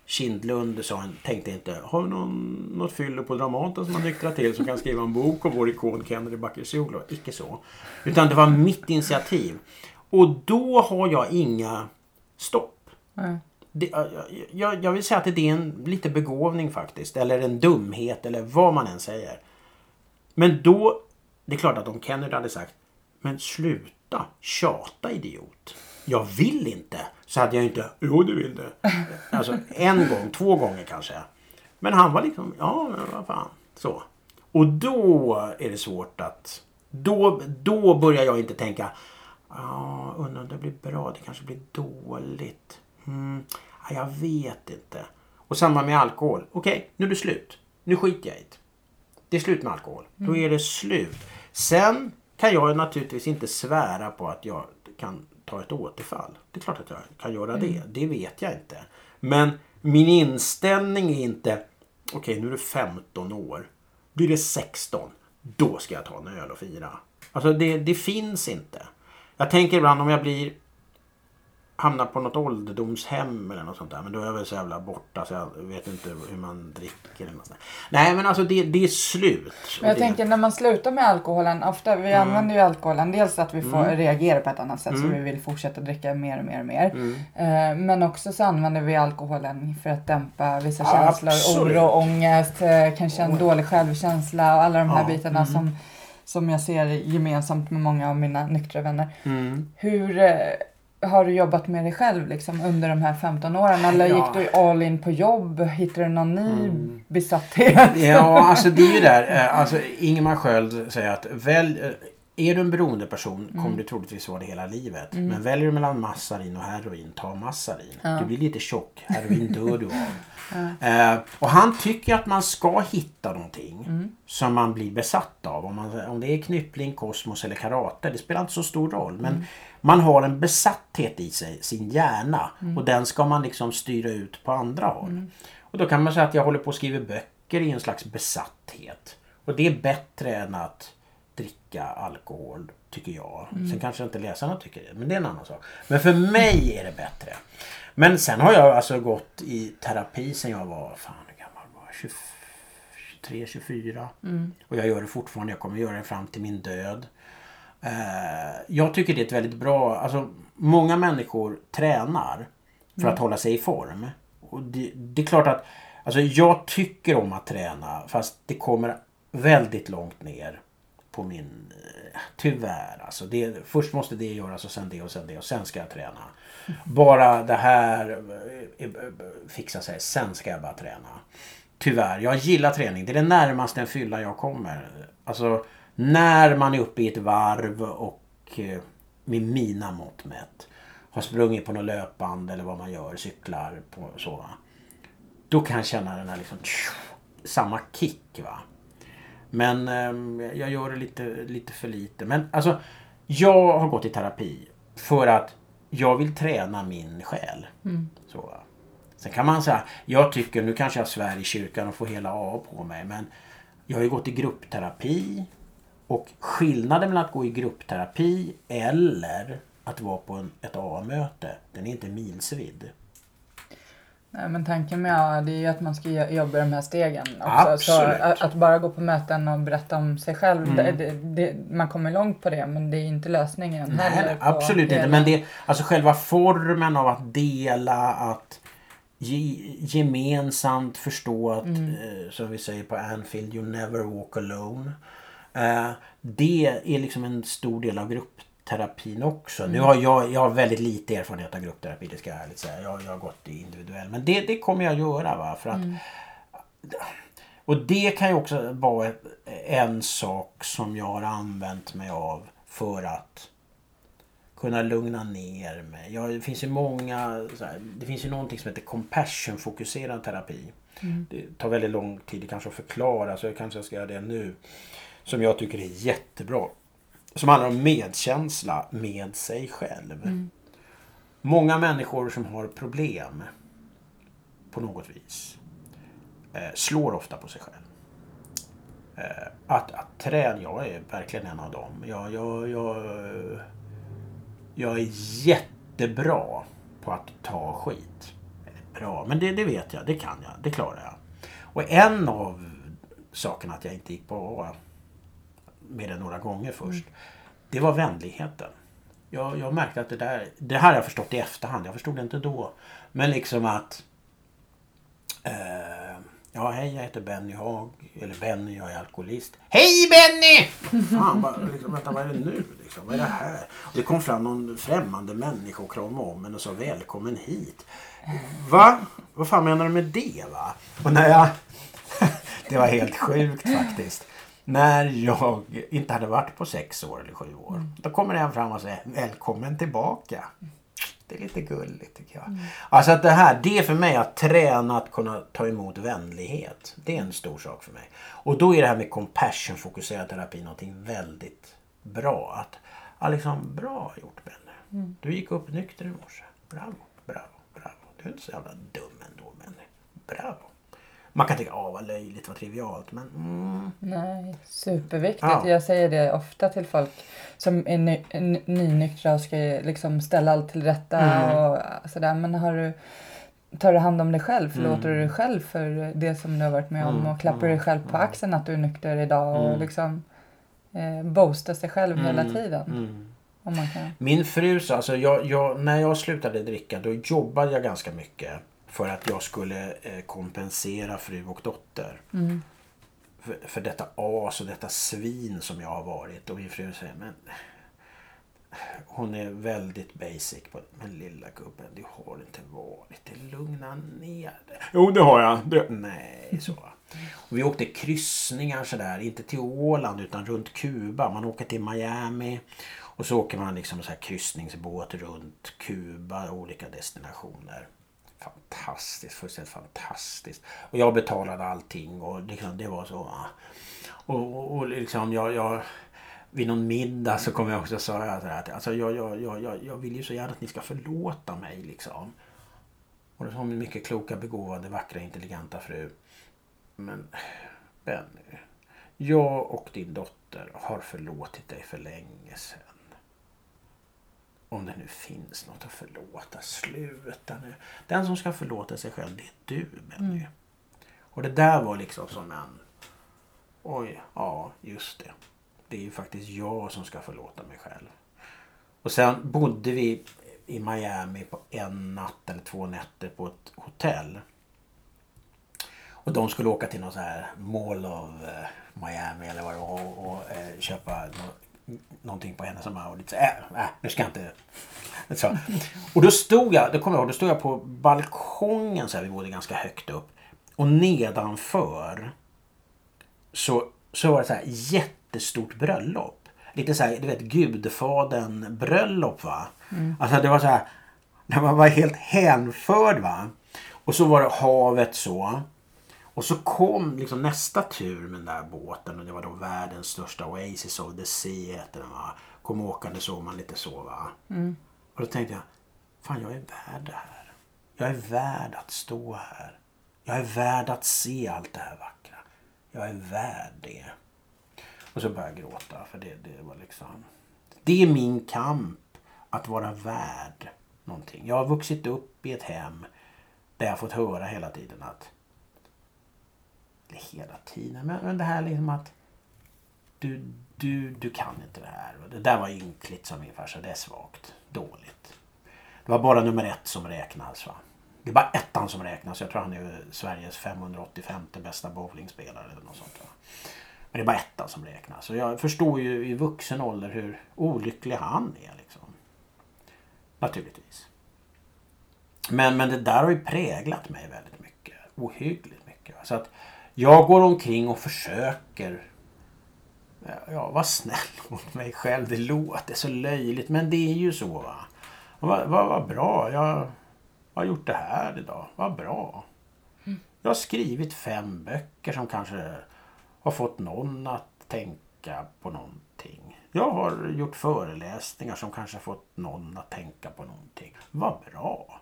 Kindlund sa, han tänkte inte, har vi någon, något fyllo på Dramaten som har nyktrat till som kan skriva en bok om vår ikon Kennedy Bakircioglu? Icke så. Utan det var mitt initiativ. Och då har jag inga stopp. nej. Det, jag, jag, vill säga att det är en lite begåvning faktiskt. Eller en dumhet eller vad man än säger. Men då, det är klart att om Kennedy hade sagt Men sluta tjata idiot. Jag vill inte. Så hade jag inte, jo du vill det. [LAUGHS] Alltså en gång, två gånger kanske. Men han var liksom, ja men vad fan. Så. Och då är det svårt att... Då, då börjar jag inte tänka Ja, undrar om det blir bra. Det kanske blir dåligt. Mm, ja, jag vet inte. Och samma med alkohol. Okej, nu är det slut. Nu skiter jag i det. Det är slut med alkohol. Då är det slut. Sen kan jag naturligtvis inte svära på att jag kan ta ett återfall. Det är klart att jag kan göra det. Det vet jag inte. Men min inställning är inte okej nu är du 15 år. Blir det 16. Då ska jag ta en öl och fira. Alltså det, det finns inte. Jag tänker ibland om jag blir hamnar på något ålderdomshem eller något sånt där. Men då är jag väl så jävla borta så jag vet inte hur man dricker. Eller något sånt. Nej men alltså det, det är slut. Men jag det, tänker när man slutar med alkoholen, ofta vi Mm. använder ju alkoholen dels att vi får reagera på ett annat sätt så vi vill fortsätta dricka mer och mer och mer. Mm. Eh, men också så använder vi alkoholen för att dämpa vissa Ja, känslor, absolut. oro, ångest, eh, kanske en dålig självkänsla och alla de här Ja, bitarna som, som jag ser gemensamt med många av mina nyktra vänner. Mm. Hur eh, har du jobbat med dig själv liksom, under de här 15 åren? Eller Ja. gick du all in på jobb? Hittade du någon ny besatthet? Ja, alltså det är ju där. eh, Alltså Ingemar Sköld säger att väl, eh, är du en beroende person kommer du troligtvis vara det hela livet. Men väljer du mellan massarin och heroin, ta massarin. Du blir lite tjock. Heroin dör du av. [LAUGHS] Eh, och han tycker att man ska hitta någonting som man blir besatt av. Om, man, om det är knyppling, kosmos eller karate. Det spelar inte så stor roll. Men man har en besatthet i sig, sin hjärna. Och den ska man liksom styra ut på andra håll. Och då kan man säga att jag håller på att skriva böcker i en slags besatthet. Och det är bättre än att dricka alkohol, tycker jag. Sen kanske inte läsarna tycker det, men det är en annan sak. Men för mig är det bättre. Men sen har jag alltså gått i terapi sen jag var, fan hur gammal var jag? 23, 24. Och jag gör det fortfarande, jag kommer göra det fram till min död. Eh, jag tycker det är ett väldigt bra, alltså många människor tränar för att hålla sig i form. Och det, det är klart att alltså jag tycker om att träna fast det kommer väldigt långt ner på min... eh, Tyvärr alltså. Det, först måste det göras och sen det och sen det och sen ska jag träna. Bara det här eh, fixar sig. Sen ska jag bara träna. Tyvärr. Jag gillar träning. Det är det närmaste en fylla jag kommer. Alltså när man är uppe i ett varv och eh, med mina mått mätt har sprungit på något löpband eller vad man gör, cyklar på så. va. Då kan jag känna den här liksom tju, samma kick va. Men ehm, jag gör det lite, lite för lite. Men alltså jag har gått i terapi för att jag vill träna min själ. Så, va. Sen kan man säga, jag tycker, nu kanske jag svär i kyrkan och får hela A på mig men jag har ju gått i gruppterapi och skillnaden mellan att gå i gruppterapi eller att vara på en, ett A-möte, den är inte milsvid. Nej, men tanken med det är ju att man ska jo- jobba de här stegen också. Så Absolut. att, att bara gå på möten och berätta om sig själv, Mm. det, det, man kommer långt på det men det är inte lösningen heller. Nej, på absolut inte. hela- Men det, alltså själva formen av att dela, att ge, gemensamt förstå att, eh, som vi säger på Anfield, you never walk alone. Eh, det är liksom en stor del av gruppterapin också. Nu har jag, jag har väldigt lite erfarenhet av gruppterapi, det ska jag ärligt säga. Jag, jag har gått i individuell. Men det, det kommer jag göra. Va? För att, Och det kan ju också vara en sak som jag har använt mig av för att kunna lugna ner mig. Ja, det finns ju många, här, det finns ju någonting som heter compassion-fokuserad terapi. Det tar väldigt lång tid kanske att förklara så jag kanske ska göra det nu. Som jag tycker är jättebra. Som handlar om medkänsla med sig själv. Många människor som har problem på något vis eh, slår ofta på sig själv. Eh, att, att träna, jag är verkligen en av dem. Jag, jag, jag, jag är jättebra på att ta skit. Bra, men det, det vet jag, det kan jag, det klarar jag. Och en av sakerna att jag inte gick på med det några gånger först. Det var vänligheten. Jag, jag märkte att det där, det här har jag förstått i efterhand, jag förstod det inte då. Men liksom att Eh, ja, hej jag heter Benny Haag. Eller Benny, jag är alkoholist. Hej Benny! Fan, bara, liksom, vänta vad är det nu? Liksom, vad är det här? Och det kom fram någon främmande människa och kramade om en och sa välkommen hit. Va? Vad fan menar du med det va? Och när jag... [LAUGHS] det var helt sjukt faktiskt. När jag inte hade varit på sex år eller sju år. Då kommer en fram och säger välkommen tillbaka. Det är lite gulligt tycker jag. Alltså att det här, det är för mig att träna att kunna ta emot vänlighet. Det är en stor sak för mig. Och då är det här med compassion fokuserad terapi någonting väldigt bra. Att, ja, liksom, bra gjort Benny. Du gick upp nykter i morse. Bravo, bravo, bravo. Du är inte så jävla dum ändå Benny. Bravo. Man kan tycka, ja vad löjligt, vad trivialt. Men mm, Nej, superviktigt. Ja. Jag säger det ofta till folk som är ny, ny, nynyktra och ska liksom ställa allt till rätta Mm. och sådär. Men har du, tar du hand om dig själv? Förlåter Mm. du dig själv för det som du har varit med om? Mm, Och klappar dig själv på mm. axeln att du är nykter idag? Och Mm. liksom eh, boastar sig själv hela tiden. Om man kan. Min fru sa, alltså jag, jag, när jag slutade dricka då jobbade jag ganska mycket för att jag skulle eh, kompensera fru och dotter. Mm. För, för detta as och detta svin som jag har varit. Och min fru säger, men hon är väldigt basic på Men lilla gubben, du har inte varit det. Lugna ner dig. Jo, det har jag. Det... Nej, så. Och vi åkte kryssningar sådär. Inte till Åland utan runt Kuba. Man åker till Miami. Och så åker man liksom så här kryssningsbåt runt Kuba. Olika destinationer. Fantastiskt, fullständigt fantastiskt. Och jag betalade allting och liksom, det var så. Och, och, och liksom jag, jag vid någon middag så kom jag också och sa att alltså jag, jag, jag, jag, jag vill ju så gärna att ni ska förlåta mig liksom. Och det sa min mycket kloka, begåvade, vackra, intelligenta fru. Men Benny, jag och din dotter har förlåtit dig för länge sedan. Om det nu finns något att förlåta, sluta nu. Den som ska förlåta sig själv, det är du Benny. Och det där var liksom som en... Oj, ja just det. Det är ju faktiskt jag som ska förlåta mig själv. Och sen bodde vi i Miami på en natt eller två nätter på ett hotell. Och de skulle åka till någon så här Mall of eh, Miami eller vad det var och, och eh, köpa nå- någonting på hennes och Mauritz. Äh, äh, nu ska jag inte... Så. Och då stod jag, det kommer jag ihåg, då stod jag på balkongen så här, vi bodde ganska högt upp. Och nedanför så, så var det så här jättestort bröllop. Lite så här, du vet gudfaden bröllop va. Alltså det var så här, när [LAUGHS] man var helt hänförd va. Och så var det havet så. Och så kom liksom nästa tur med den där båten och det var då världens största Oasis of the Sea heter den va. Kom åkande såg man lite så va. Och då tänkte jag, fan jag är värd det här. Jag är värd att stå här. Jag är värd att se allt det här vackra. Jag är värd det. Och så började jag gråta för det, det var liksom... Det är min kamp att vara värd någonting. Jag har vuxit upp i ett hem där jag fått höra hela tiden att inte hela tiden, men, men det här liksom att... Du, du, du kan inte det här. Och Det där var ynkligt som min farsa. Det är svagt. Dåligt. Det var bara nummer ett som räknas. Va? Det är bara ettan som räknas. Jag tror han är Sveriges 585 bästa bowlingspelare eller något sånt. Va? Men det är bara ettan som räknas. Och jag förstår ju i vuxen ålder hur olycklig han är. Liksom. Naturligtvis. Men, men det där har ju präglat mig väldigt mycket. Ohyggligt mycket. Så att jag går omkring och försöker Ja, var snäll [LAUGHS] mot mig själv. Det låter så löjligt men det är ju så. va. Vad va, vad bra. Jag har gjort det här idag. Vad bra. Jag har skrivit fem böcker som kanske har fått någon att tänka på någonting. Jag har gjort föreläsningar som kanske har fått någon att tänka på någonting. Vad bra.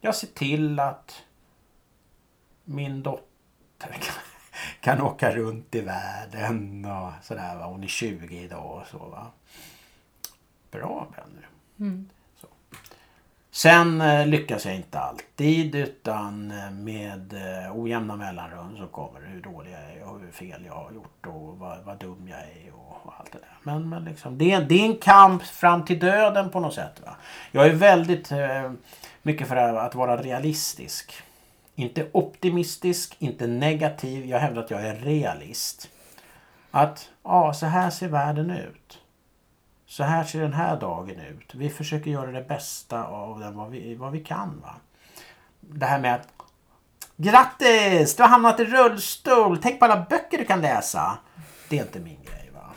Jag ser till att min dotter kan, åka runt i världen och sådär. Va? Hon är 20 idag och så va. Bra Benny. Så. Sen eh, lyckas jag inte alltid utan eh, med eh, ojämna mellanrum så kommer det hur dålig jag är och hur fel jag har gjort och vad, vad dum jag är och, och allt det där. Men, men liksom, det, är, det är en kamp fram till döden på något sätt. Va? Jag är väldigt eh, mycket för att vara realistisk. Inte optimistisk, inte negativ. Jag hävdar att jag är realist. Att, ja, så här ser världen ut. Så här ser den här dagen ut. Vi försöker göra det bästa av den vad vi, vad vi kan. Va? Det här med att Grattis! Du har hamnat i rullstol. Tänk på alla böcker du kan läsa. Det är inte min grej. va.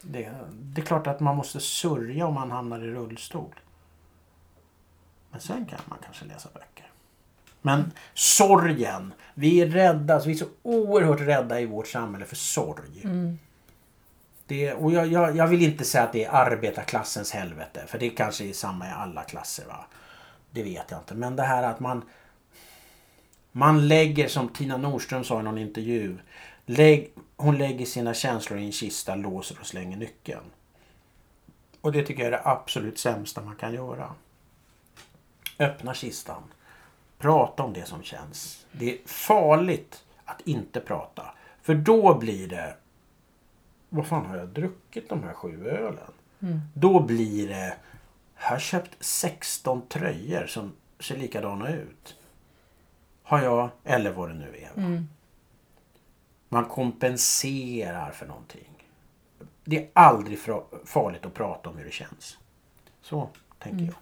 Det, det är klart att man måste sörja om man hamnar i rullstol. Men sen kan man kanske läsa böcker. Men sorgen. Vi är rädda, alltså vi är så oerhört rädda i vårt samhälle för sorg. Det, och jag, jag, jag vill inte säga att det är arbetarklassens helvete. För det kanske är samma i alla klasser. Va? Det vet jag inte. Men det här att man... Man lägger, som Tina Nordström sa i någon intervju. Lägg, hon lägger sina känslor i en kista, låser och slänger nyckeln. Och det tycker jag är det absolut sämsta man kan göra. Öppna kistan. Prata om det som känns. Det är farligt att inte prata. För då blir det... Vad fan har jag druckit de här sju ölen? Då blir det... Jag har köpt 16 tröjor som ser likadana ut. Har jag, eller vad det nu är. va? Man kompenserar för någonting. Det är aldrig farligt att prata om hur det känns. Så tänker jag.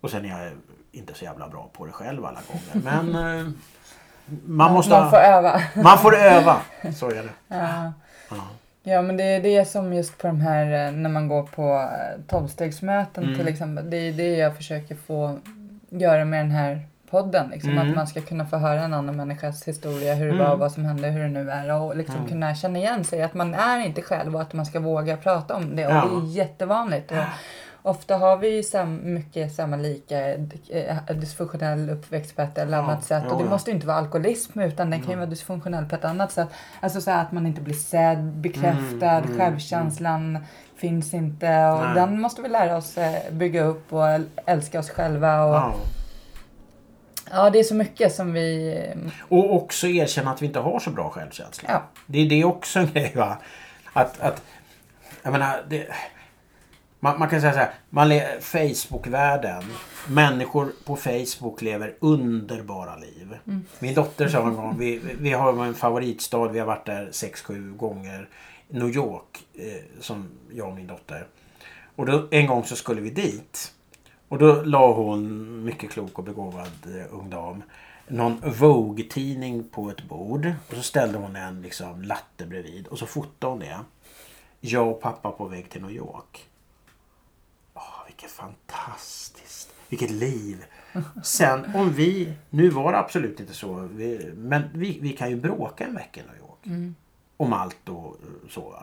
Och sen är jag inte så jävla bra på det själv alla gånger. Men eh, man måste... Man får öva. man får öva. Så är det. Ja. Ja. Ja men det är det som just på de här eh, när man går på eh, tolvstegsmöten Mm. till exempel. Det är det jag försöker få göra med den här podden. Liksom, Mm. Att man ska kunna få höra en annan människas historia, hur det Mm. var, vad som hände, hur det nu är och liksom Mm. kunna känna igen sig. Att man är inte själv och att man ska våga prata om det. Och Ja. det är jättevanligt. Och ofta har vi ju sam, mycket samma lika eh, dysfunktionell uppväxt på ett eller Ja, annat sätt. jo, och det ja. måste ju inte vara alkoholism utan den kan ju Mm. vara dysfunktionell på ett annat sätt. Alltså så att man inte blir sedd, bekräftad, Mm, mm, självkänslan finns inte. Och Nej. den måste vi lära oss eh, bygga upp och äl- älska oss själva. Och, ja. Ja. det är så mycket som vi... Och också erkänna att vi inte har så bra självkänsla. Ja. Det är det också en grej va. Att, att jag menar, det, man, man kan säga så här. Man le, Facebook-världen. Människor på Facebook lever underbara liv. Min dotter sa en gång, vi, vi har en favoritstad, vi har varit där sex sju gånger. New York, eh, som jag och min dotter. Och då, en gång så skulle vi dit. Och då la hon, mycket klok och begåvad eh, ung dam, någon Vogue-tidning på ett bord. Och så ställde hon en liksom, latte bredvid och så fotade hon det. Jag och pappa på väg till New York. Vilket fantastiskt. Vilket liv. Sen om vi, nu var det absolut inte så, vi, men vi, vi kan ju bråka en vecka i New York. Om allt och så.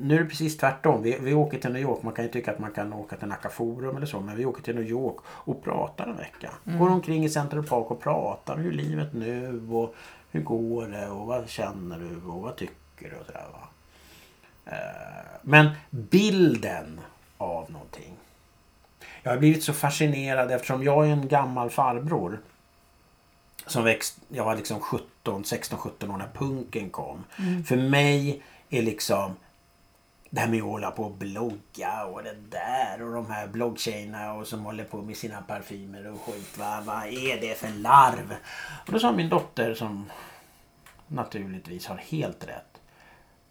Nu är det precis tvärtom. Vi, vi åker till New York. Man kan ju tycka att man kan åka till Nacka Forum eller så. Men vi åker till New York och pratar en vecka. Går omkring i Central Park och pratar. Hur är livet nu? Och hur går det? Och vad känner du? Och vad tycker du? Och sådär, va? Eh, Men bilden av någonting. Jag har blivit så fascinerad eftersom jag är en gammal farbror. Som växt, jag var liksom 17, 16, 17 år när punken kom. För mig är liksom det här med att hålla på och blogga och det där och de här bloggtjejerna och som håller på med sina parfymer och skit. Va? Vad är det för larv? Och då sa min dotter som naturligtvis har helt rätt.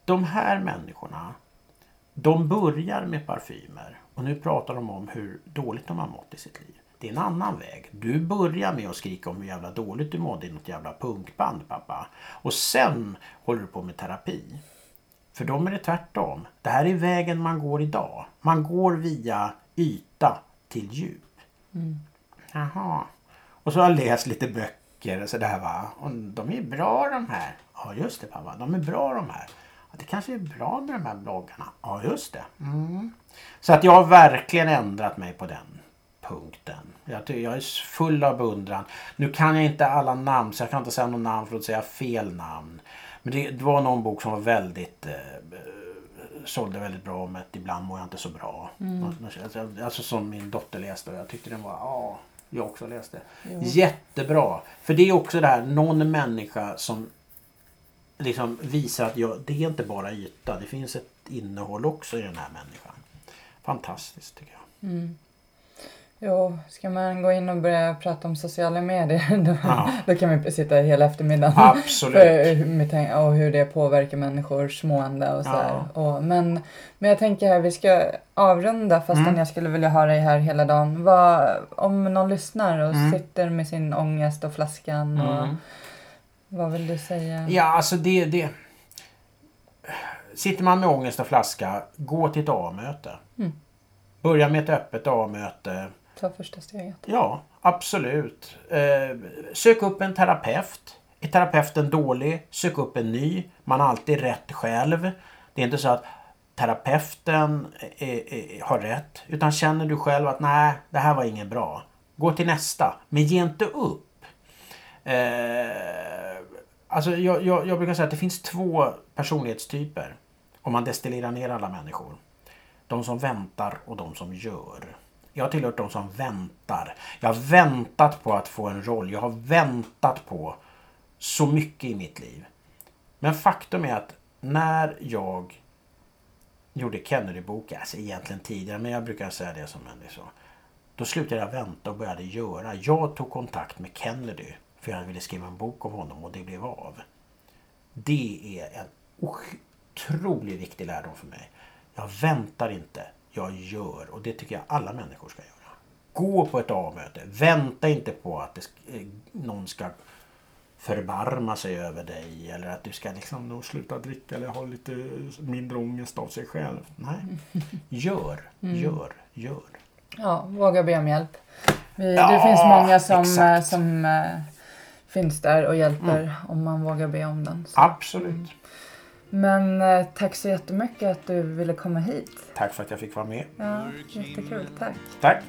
De här människorna de börjar med parfymer och nu pratar de om hur dåligt de har mått i sitt liv. Det är en annan väg. Du börjar med att skrika om hur jävla dåligt du mådde i något jävla punkband pappa. Och sen håller du på med terapi. För dem är det tvärtom. Det här är vägen man går idag. Man går via yta till djup. Jaha. Och så har jag läst lite böcker och sådär va. Och de är bra de här. Ja just det pappa, de är bra de här. Det kanske är bra med de här bloggarna. Ja just det. Mm. Så att jag har verkligen ändrat mig på den punkten. Jag, jag är full av beundran. Nu kan jag inte alla namn så jag kan inte säga någon namn för att säga fel namn. Men det, det var någon bok som var väldigt eh, sålde väldigt bra att ibland mår jag inte så bra. Alltså, alltså som min dotter läste och jag tyckte den var, ja, jag också läste. Jättebra. För det är också det här, någon människa som liksom visar att jag, det är inte bara yta. Det finns ett innehåll också i den här människan. Fantastiskt tycker jag. Jo, ska man gå in och börja prata om sociala medier [LAUGHS] då, Ja. då kan vi sitta hela eftermiddagen. Absolut. För, och hur det påverkar människors mående och så Ja. Och, men, men jag tänker här, vi ska avrunda fastän Mm. jag skulle vilja ha dig här hela dagen. Vad, om någon lyssnar och Mm. sitter med sin ångest och flaskan. Och, Mm. Vad vill du säga? Ja, alltså det, det... Sitter man med ångest och flaska, gå till ett A-möte. Mm. Börja med ett öppet A-möte. ta första steget. Ja, absolut. Eh, sök upp en terapeut. Är terapeuten dålig, sök upp en ny. Man har alltid rätt själv. Det är inte så att terapeuten är, är, har rätt. Utan känner du själv att nej, det här var inget bra. Gå till nästa. Men ge inte upp. Eh, alltså jag, jag, jag brukar säga att det finns två personlighetstyper. Om man destillerar ner alla människor. De som väntar och de som gör. Jag har tillhört de som väntar. Jag har väntat på att få en roll. Jag har väntat på så mycket i mitt liv. Men faktum är att när jag gjorde Kennedy-boken, alltså egentligen tidigare, men jag brukar säga det som en så. Då slutade jag vänta och började göra. Jag tog kontakt med Kennedy för jag ville skriva en bok om honom och det blev av. Det är en otroligt viktig lärdom för mig. Jag väntar inte, jag gör och det tycker jag alla människor ska göra. Gå på ett A-möte. Vänta inte på att det, eh, någon ska förbarma sig över dig eller att du ska liksom sluta dricka eller ha lite mindre ångest av sig själv. Nej, gör, Mm. gör, gör. Ja, våga be om hjälp. Vi, Ja, det finns många som, exakt. eh, som eh, finns där och hjälper om man vågar be om den. Så. Absolut. Men eh, tack så jättemycket att du ville komma hit. Tack för att jag fick vara med. Ja, jättekul. Tack. Tack.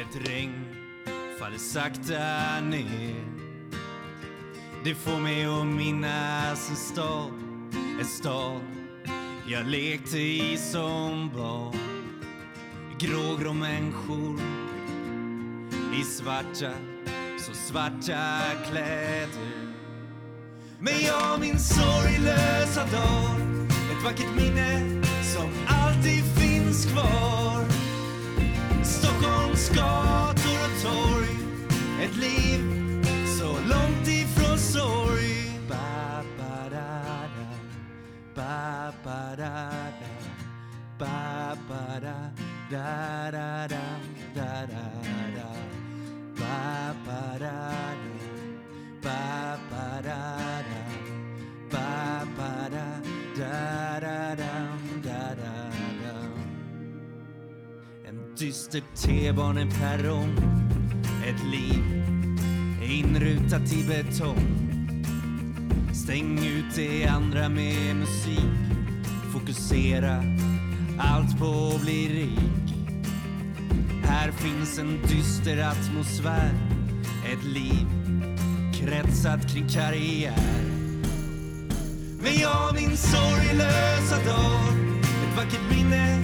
Ett regn faller sakta ner Det får mig att minnas en stad En stad jag lekte i som barn Grågrå människor i svarta, så svarta kläder Men jag minns sorglösa dagar Ett vackert minne som alltid finns kvar Stockholms gator och torg Ett liv så långt ifrån sorg ba, ba, da, da. Ba, ba, da, da. Ba, ba, da, da, da, da, da, da, da. Da, da, dam, da, da, dam. En dyster T-baneperrong Ett liv inrutat i betong Stäng ut det andra med musik Fokusera allt på att bli rik här finns en dyster atmosfär. Ett liv kretsat kring karriär. Men jag minns sorglösa dag. Ett vackert minne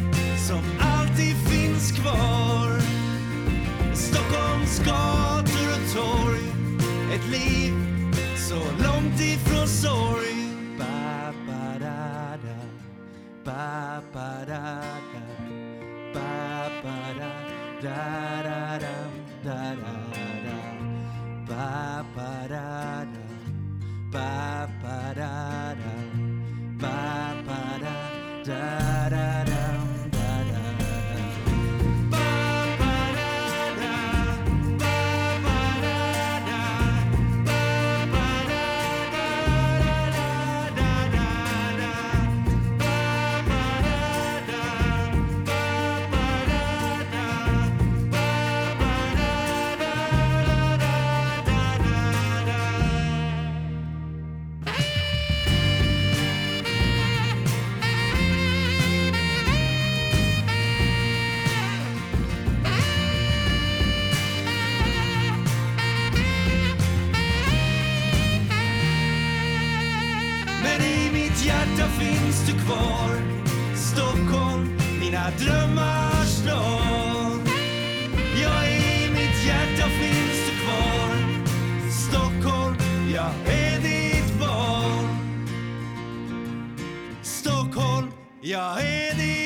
som alltid finns kvar. Stockholms gator och torg. Ett liv så långt ifrån sorg. Ba, ba, da, da. Ba, ba, da, da. Ba, ba, da, da, da, da, da, da, da. Ba, ba, da, da. Ba, ba, da, da. Ba, ba, da, da, da, dam, drömmars dag Ja, i mitt hjärta finns du kvar? Stockholm, jag är ditt barn. Stockholm, jag är ditt